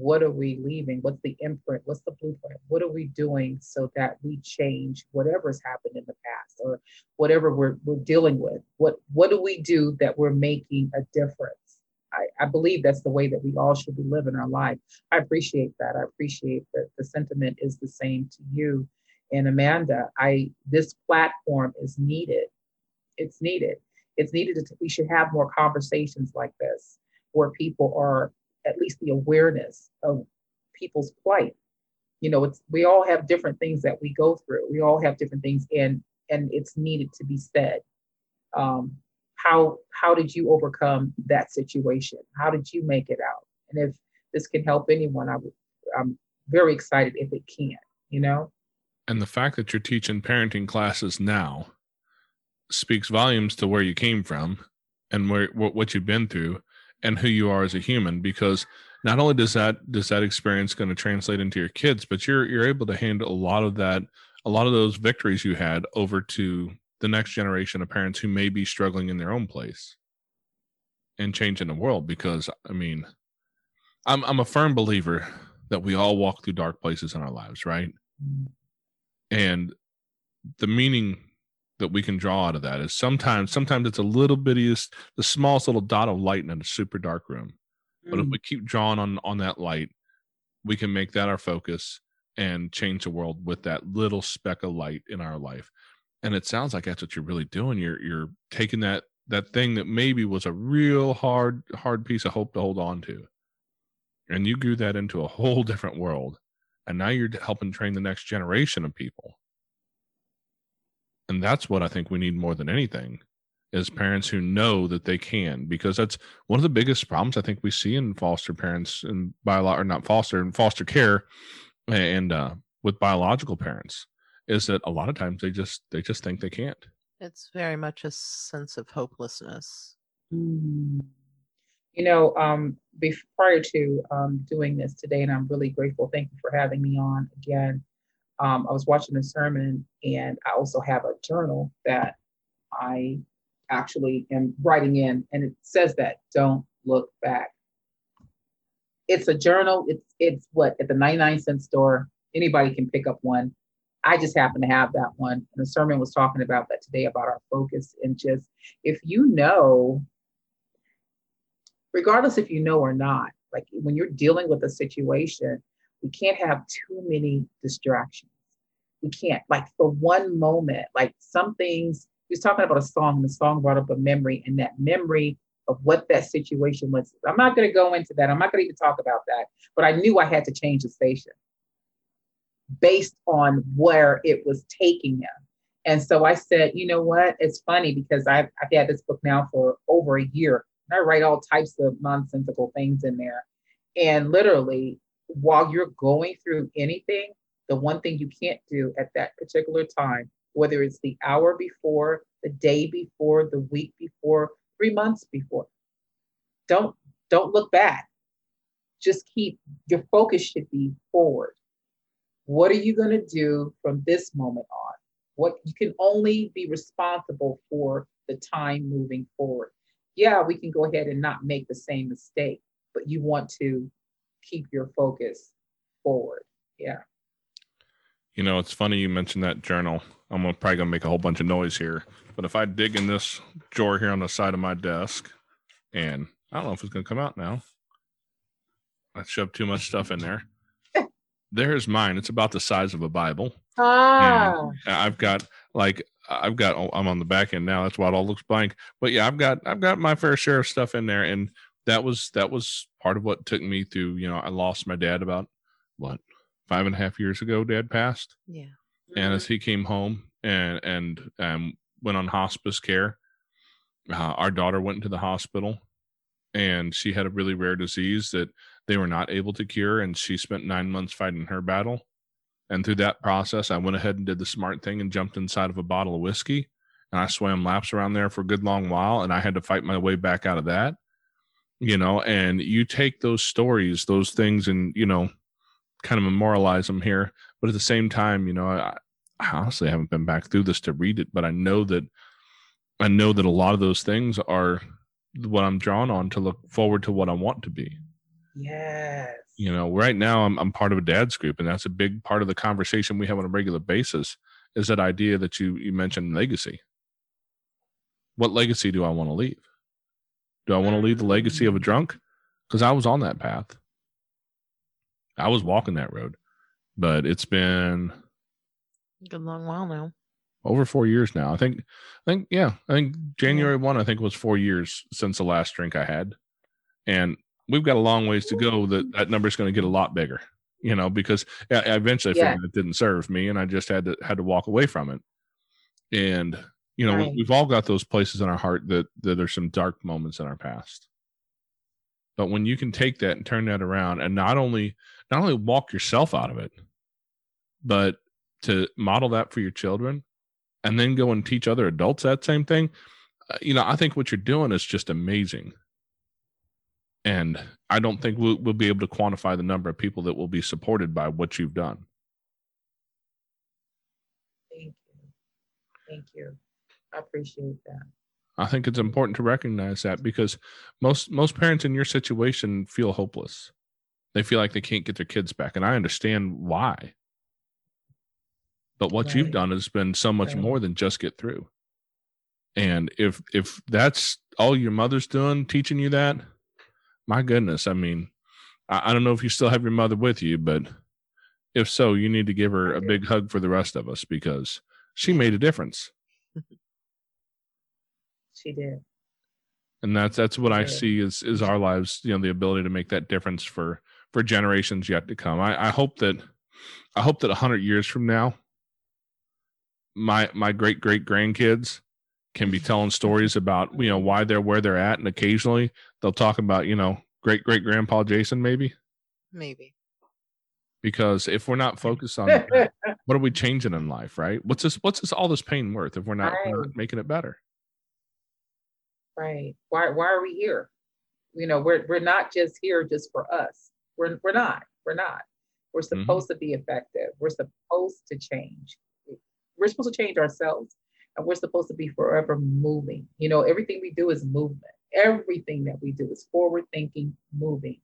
What are we leaving? What's the imprint? What's the blueprint? What are we doing so that we change whatever's happened in the past or whatever we're, we're dealing with? What what do we do that we're making a difference? I, I believe that's the way that we all should be living our life. I appreciate that. I appreciate that the sentiment is the same to you. And Amanda, I this platform is needed. It's needed. It's needed to, we should have more conversations like this where people are at least the awareness of people's plight. You know, it's we all have different things that we go through. We all have different things and and it's needed to be said. Um, how how did you overcome that situation? How did you make it out? And if this can help anyone, I would I'm very excited if it can, you know? And the fact that you're teaching parenting classes now speaks volumes to where you came from and where what you've been through and who you are as a human because not only does that does that experience going to translate into your kids but you're you're able to hand a lot of that a lot of those victories you had over to the next generation of parents who may be struggling in their own place and changing the world because i mean i'm i'm a firm believer that we all walk through dark places in our lives right? Mm. And the meaning that we can draw out of that is sometimes sometimes it's a little bittiest the smallest little dot of light in a super dark room. But if Mm. we keep drawing on on that light we can make that our focus and change the world with that little speck of light in our life. And it sounds like that's what you're really doing. You're you're taking that that thing that maybe was a real hard hard piece of hope to hold on to. And you grew that into a whole different world. And now you're helping train the next generation of people and that's what i think we need more than anything is parents who know that they can because that's one of the biggest problems i think we see in foster parents and bio or not foster and foster care and uh, with biological parents is that a lot of times they just they just think they can't It's very much a sense of hopelessness. Mm. You know, um, bef- prior to um, doing this today, and I'm really grateful. Thank you for having me on again. Um, I was watching a sermon, and I also have a journal that I actually am writing in, and it says that don't look back. It's a journal. It's it's what at the 99 cent store. Anybody can pick up one. I just happen to have that one. And the sermon was talking about that today about our focus and just if you know, regardless if you know or not, like when you're dealing with a situation, we can't have too many distractions. We can't, like for one moment, like some things, he was talking about a song, and the song brought up a memory, and that memory of what that situation was. I'm not going to go into that. I'm not going to even talk about that, but I knew I had to change the station based on where it was taking him. And so I said, you know what? It's funny because I've, I've had this book now for over a year. And I write all types of nonsensical things in there. And literally, while you're going through anything, the one thing you can't do at that particular time, whether it's the hour before, the day before, the week before, three months before, don't don't look back. Just keep your focus should be forward. What are you going to do from this moment on? What you can only be responsible for the time moving forward. Yeah, we can go ahead and not make the same mistake, but you want to keep your focus forward. Yeah. You know it's funny you mentioned that journal i'm gonna, probably gonna make a whole bunch of noise here but if i dig in this drawer here on the side of my desk and i don't know if it's gonna come out now i shoved too much stuff in there there's mine it's about the size of a bible Ah, I've got like I've got oh, I'm on the back end now. That's why it all looks blank. But yeah, I've got I've got my fair share of stuff in there, and that was that was part of what took me through. You know, I lost my dad about what five and a half years ago. Dad passed, Yeah. and as he came home and and um, went on hospice care, uh, our daughter went into the hospital, and she had a really rare disease that they were not able to cure, and she spent nine months fighting her battle. And through that process, I went ahead and did the smart thing and jumped inside of a bottle of whiskey. And I swam laps around there for a good long while. And I had to fight my way back out of that, you know. And you take those stories, those things, and, you know, kind of memorialize them here. But at the same time, you know, I, I honestly haven't been back through this to read it, but I know that I know that a lot of those things are what I'm drawn on to look forward to what I want to be. Yes. You know, right now I'm I'm part of a dad's group, and that's a big part of the conversation we have on a regular basis. Is that idea that you you mentioned legacy? What legacy do I want to leave? Do I want to leave the legacy of a mm. drunk? Because I was on that path. I was walking that road, but it's been a Good long while now. over four years now. I think, I think, yeah, I think January one, I think was four years since the last drink I had, and we've got a long ways to go. That that number is going to get a lot bigger, you know, because I, eventually Yeah. figured it didn't serve me, and I just had to had to walk away from it. And you know, Right. we've all got those places in our heart that that there's some dark moments in our past. But when you can take that and turn that around, and not only not only walk yourself out of it, but to model that for your children and then go and teach other adults that same thing uh, you know i think what you're doing is just amazing and i don't think we'll, we'll be able to quantify the number of people that will be supported by what you've done Thank you. Thank you. I appreciate that. I think it's important to recognize that because most most parents in your situation feel hopeless. They feel like they can't get their kids back and i understand why. But what you've done has been so much Right. more than just get through. And if if that's all your mother's doing teaching you that my goodness i mean i, I don't know if you still have your mother with you but if so you need to give her a big hug for the rest of us because she made a difference She did. and that's that's what i see is is our lives you know the ability to make that difference for for generations yet to come. I i hope that i hope that 100 years from now my my great great grandkids can be telling stories about you know why they're where they're at. And occasionally they'll talk about you know great great grandpa jason maybe. Maybe. because if we're not focused on what are we changing in life right? What's this what's this all this pain worth if we're not, we're not making it better Right. Why why are we here? You know, we're we're not just here just for us. We're we're not. We're not. We're Mhm. supposed to be effective. We're supposed to change. We're supposed to change ourselves and we're supposed to be forever moving. You know, everything we do is movement. Everything that we do is forward thinking, moving.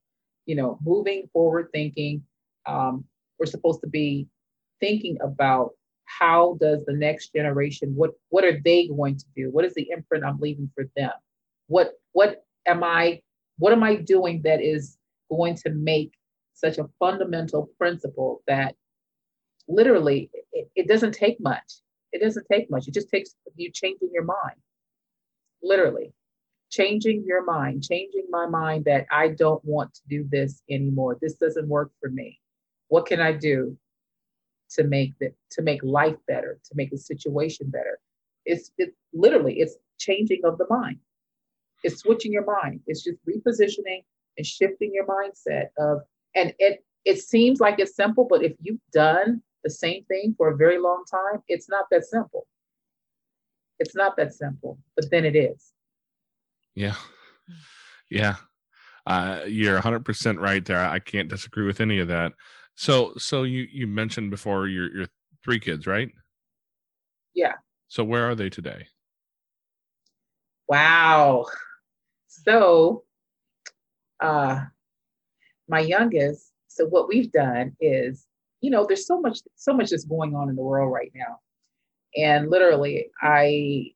You know, moving, forward thinking. Um, we're supposed to be thinking about how does the next generation what what are they going to do what is the imprint i'm leaving for them what what am i what am i doing that is going to make such a fundamental principle that literally it, it doesn't take much. It doesn't take much. It just takes you changing your mind. Literally. Changing your mind changing my mind that i don't want to do this anymore. This doesn't work for me. What can i do to make the to make life better, to make the situation better. It's it literally it's changing of the mind. It's switching your mind. It's just repositioning and shifting your mindset of and it it seems like it's simple, but if you've done the same thing for a very long time, it's not that simple. It's not that simple, but then it is. Yeah. Yeah. Uh, you're 100% right there. I can't disagree with any of that. So, so you, you mentioned before your, your three kids, right? Yeah. So where are they today? Wow. So, uh, my youngest, so what we've done is, you know, there's so much, so much that's going on in the world right now. And literally, I,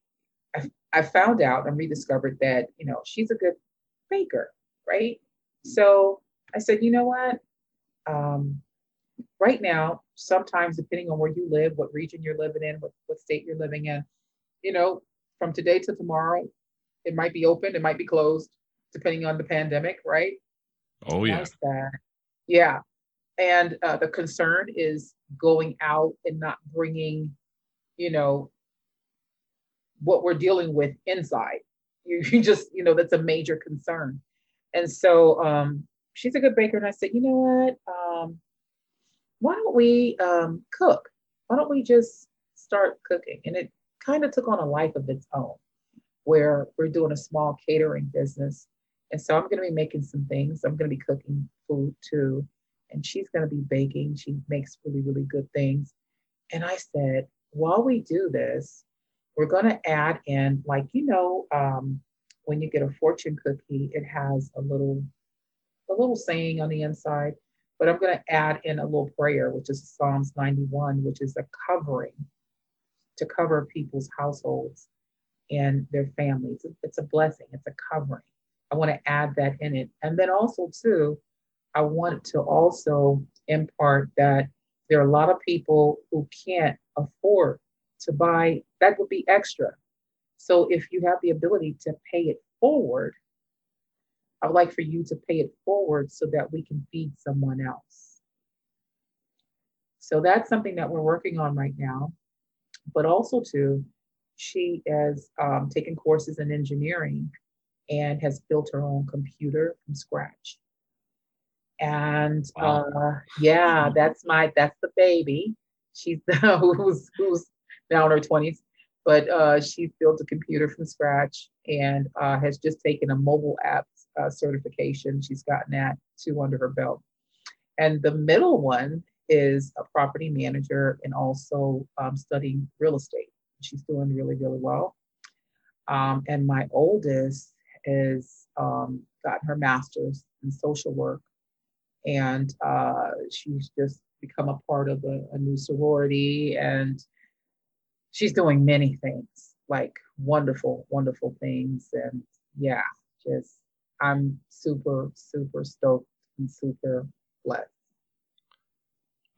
I, I found out and rediscovered that, you know, she's a good baker, right? So I said, you know what? Um, right now, sometimes depending on where you live, what region you're living in, what, what state you're living in, you know, from today to tomorrow, it might be open, it might be closed, depending on the pandemic, right? Oh yeah. Yeah. And uh, the concern is going out and not bringing, you know, what we're dealing with inside. You, you just, you know, that's a major concern. And so um, she's a good baker. And I said, you know what? Um, why don't we um, cook? Why don't we just start cooking? And it kind of took on a life of its own where we're doing a small catering business. And so I'm going to be making some things. I'm going to be cooking food too. And she's going to be baking. She makes really, really good things. And I said, while we do this, we're going to add in, like, you know, um, when you get a fortune cookie, it has a little, a little saying on the inside. But I'm going to add in a little prayer, which is Psalms 91, which is a covering to cover people's households and their families. It's a blessing. It's a covering. I want to add that in it, and then also too, I want to also impart that there are a lot of people who can't afford to buy, that would be extra. So if you have the ability to pay it forward, I would like for you to pay it forward so that we can feed someone else. So that's something that we're working on right now. But also, too, she has um, taken courses in engineering and has built her own computer from scratch. And wow. uh, yeah, that's my that's the baby. She's who's who's now in her twenties, but uh, she's built a computer from scratch and uh, has just taken a mobile app uh, certification. She's gotten that two under her belt. And the middle one is a property manager and also um, studying real estate. She's doing really really well. Um, and my oldest is um, gotten her master's in social work. And uh, she's just become a part of a, a new sorority. And she's doing many things like wonderful wonderful things. And yeah just i'm super super stoked and super blessed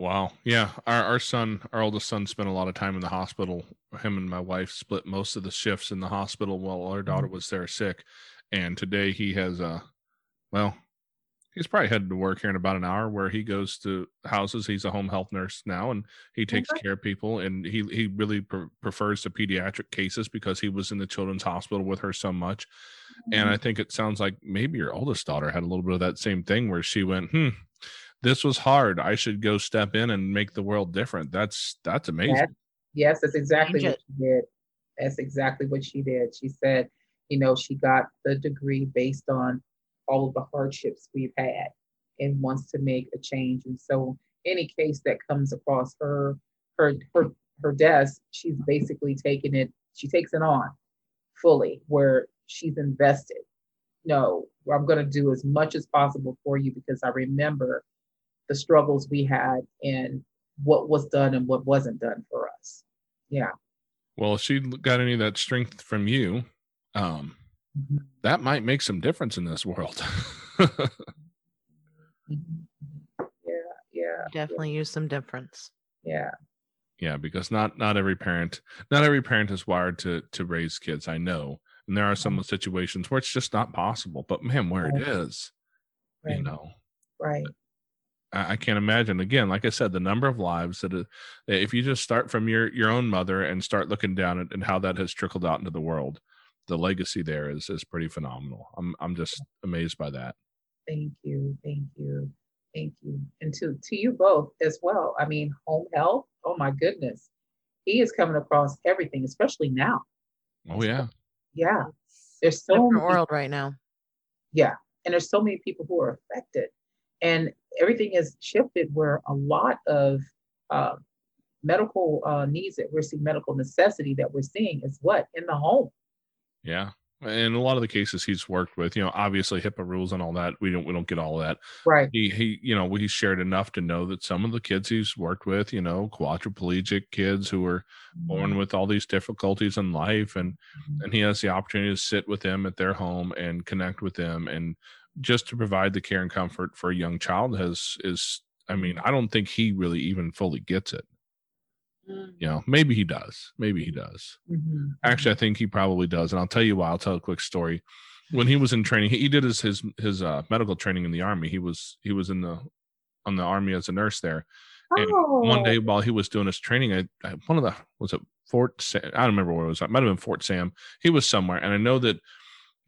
Wow. Yeah. Our our son, our oldest son spent a lot of time in the hospital. Him and my wife split most of the shifts in the hospital while our daughter mm-hmm. was there sick. And today he has a well, he's probably headed to work here in about an hour where he goes to houses he's a home health nurse now and he takes okay. care of people and he he really pre- prefers the pediatric cases because he was in the children's hospital with her so much mm-hmm. and i think it sounds like maybe your oldest daughter had a little bit of that same thing where she went hmm this was hard. I should go step in and make the world different. That's that's amazing. That, yes that's exactly what she did. That's exactly what she did. She said you know she got the degree based on all of the hardships we've had and wants to make a change. And so any case that comes across her her her her desk, she's basically taking it, she takes it on fully where she's invested. No, I'm gonna do as much as possible for you because I remember the struggles we had and what was done and what wasn't done for us. Yeah. Well, if she got any of that strength from you, um, Mm-hmm. that might make some difference in this world. mm-hmm. Yeah, yeah. Definitely yeah. use some difference. Yeah. Yeah, because not not every parent not every parent is wired to to raise kids. I know, and there are some situations where it's just not possible. But man, where right. it is, right. you know, right. I, I can't imagine. Again, like I said, the number of lives that, uh, if you just start from your your own mother and start looking down at and how that has trickled out into the world, the legacy there is is pretty phenomenal. I'm I'm just amazed by that. Thank you, thank you, thank you, and to to you both as well. I mean, home health. Oh my goodness, he is coming across everything, especially now. Oh yeah, yeah. There's so different world right now. Yeah, and there's so many people who are affected, and everything has shifted where a lot of uh, medical uh, needs that we're seeing, medical necessity that we're seeing is what in the home yeah. And a lot of the cases he's worked with, you know, obviously HIPAA rules and all that. We don't we don't get all of that. Right. He he, you know, he shared enough to know that some of the kids he's worked with, you know, quadriplegic kids who were mm-hmm. born with all these difficulties in life, and mm-hmm. and he has the opportunity to sit with them at their home and connect with them, and just to provide the care and comfort for a young child has is. I mean, I don't think he really even fully gets it. Mm-hmm. You know, maybe he does. Maybe he does. Mm-hmm. Actually, I think he probably does. And I'll tell you why. I'll tell a quick story. When he was in training, he, he did his his his uh, medical training in the army. He was he was in the on the army as a nurse there. And oh. one day while he was doing his training, I, I, one of the was it Fort Sam, I don't remember where it was. It might have been Fort Sam. He was somewhere, and I know that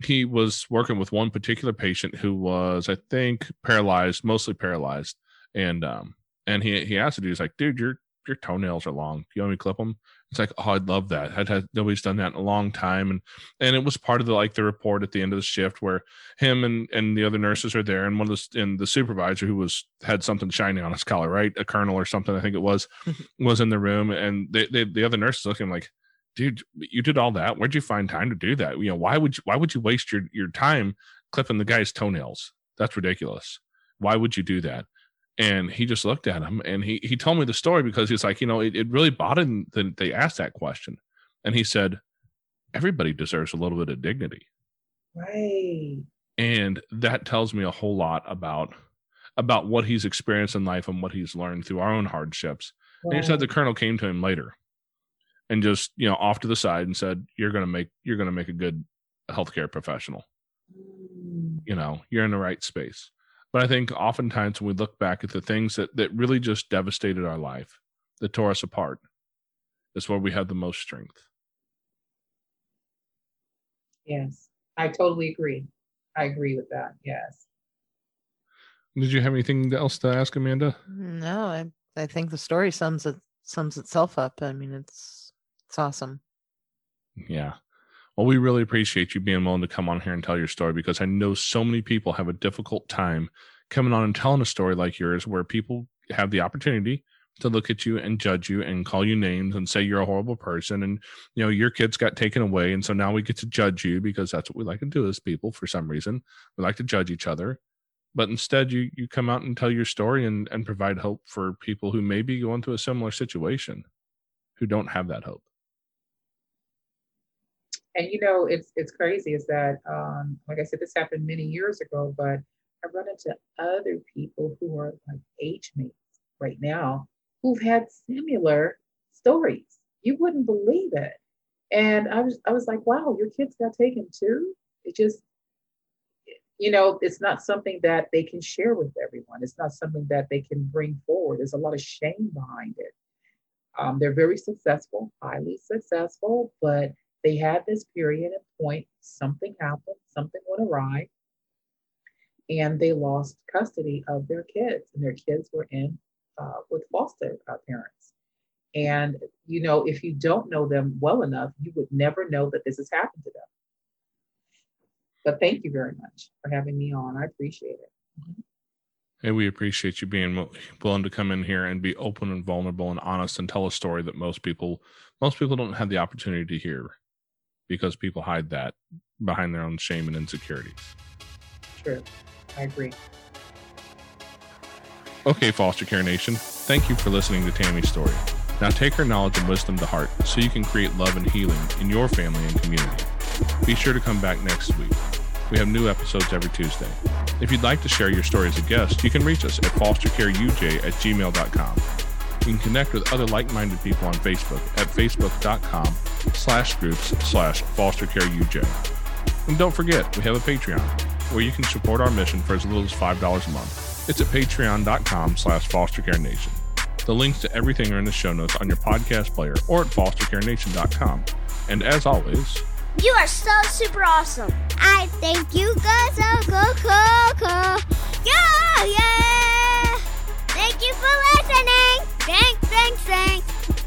he was working with one particular patient who was, I think, paralyzed, mostly paralyzed, and um, and he he asked the dude, he's like, dude, you're your toenails are long. Do you want me to clip them? It's like, oh, I'd love that. I'd had, nobody's done that in a long time, and and it was part of the like the report at the end of the shift where him and and the other nurses are there, and one of the and the supervisor who was had something shiny on his collar, right, a colonel or something, I think it was, was in the room, and they, they the other nurses looking like, dude, you did all that. Where'd you find time to do that? You know, why would you why would you waste your your time clipping the guy's toenails? That's ridiculous. Why would you do that? And he just looked at him and he he told me the story because he's like, you know, it, it really bothered him that they asked that question. And he said, Everybody deserves a little bit of dignity. Right. And that tells me a whole lot about about what he's experienced in life and what he's learned through our own hardships. And he said the colonel came to him later and just, you know, off to the side and said, You're gonna make you're gonna make a good healthcare professional. You know, you're in the right space. But I think oftentimes when we look back at the things that, that really just devastated our life, that tore us apart, is where we have the most strength. Yes, I totally agree. I agree with that. Yes. Did you have anything else to ask, Amanda? No, I I think the story sums it sums itself up. I mean, it's it's awesome. Yeah. Well, we really appreciate you being willing to come on here and tell your story because I know so many people have a difficult time coming on and telling a story like yours where people have the opportunity to look at you and judge you and call you names and say you're a horrible person and you know your kids got taken away and so now we get to judge you because that's what we like to do as people for some reason we like to judge each other but instead you you come out and tell your story and and provide hope for people who may be going through a similar situation who don't have that hope And you know, it's it's crazy is that um, like I said, this happened many years ago, but I run into other people who are like age mates right now who've had similar stories. You wouldn't believe it. And I was I was like, wow, your kids got taken too. It just you know, it's not something that they can share with everyone. It's not something that they can bring forward. There's a lot of shame behind it. Um, they're very successful, highly successful, but they had this period and point, something happened, something went awry, and they lost custody of their kids, and their kids were in uh, with foster uh, parents. And you know, if you don't know them well enough, you would never know that this has happened to them. But thank you very much for having me on. I appreciate it. Hey, we appreciate you being willing to come in here and be open and vulnerable and honest and tell a story that most people most people don't have the opportunity to hear because people hide that behind their own shame and insecurities. True. I agree. Okay, Foster Care Nation, thank you for listening to Tammy's story. Now take her knowledge and wisdom to heart so you can create love and healing in your family and community. Be sure to come back next week. We have new episodes every Tuesday. If you'd like to share your story as a guest, you can reach us at fostercareuj at gmail.com. You can connect with other like-minded people on Facebook at facebook.com slash groups slash foster care UJ. And don't forget, we have a Patreon where you can support our mission for as little as $5 a month. It's at patreon.com slash fostercarenation. The links to everything are in the show notes on your podcast player or at fostercarenation.com. And as always, you are so super awesome. I think you guys are cool, cool, cool. Yeah, yeah. Thank you for listening. Bang! Bang! Bang!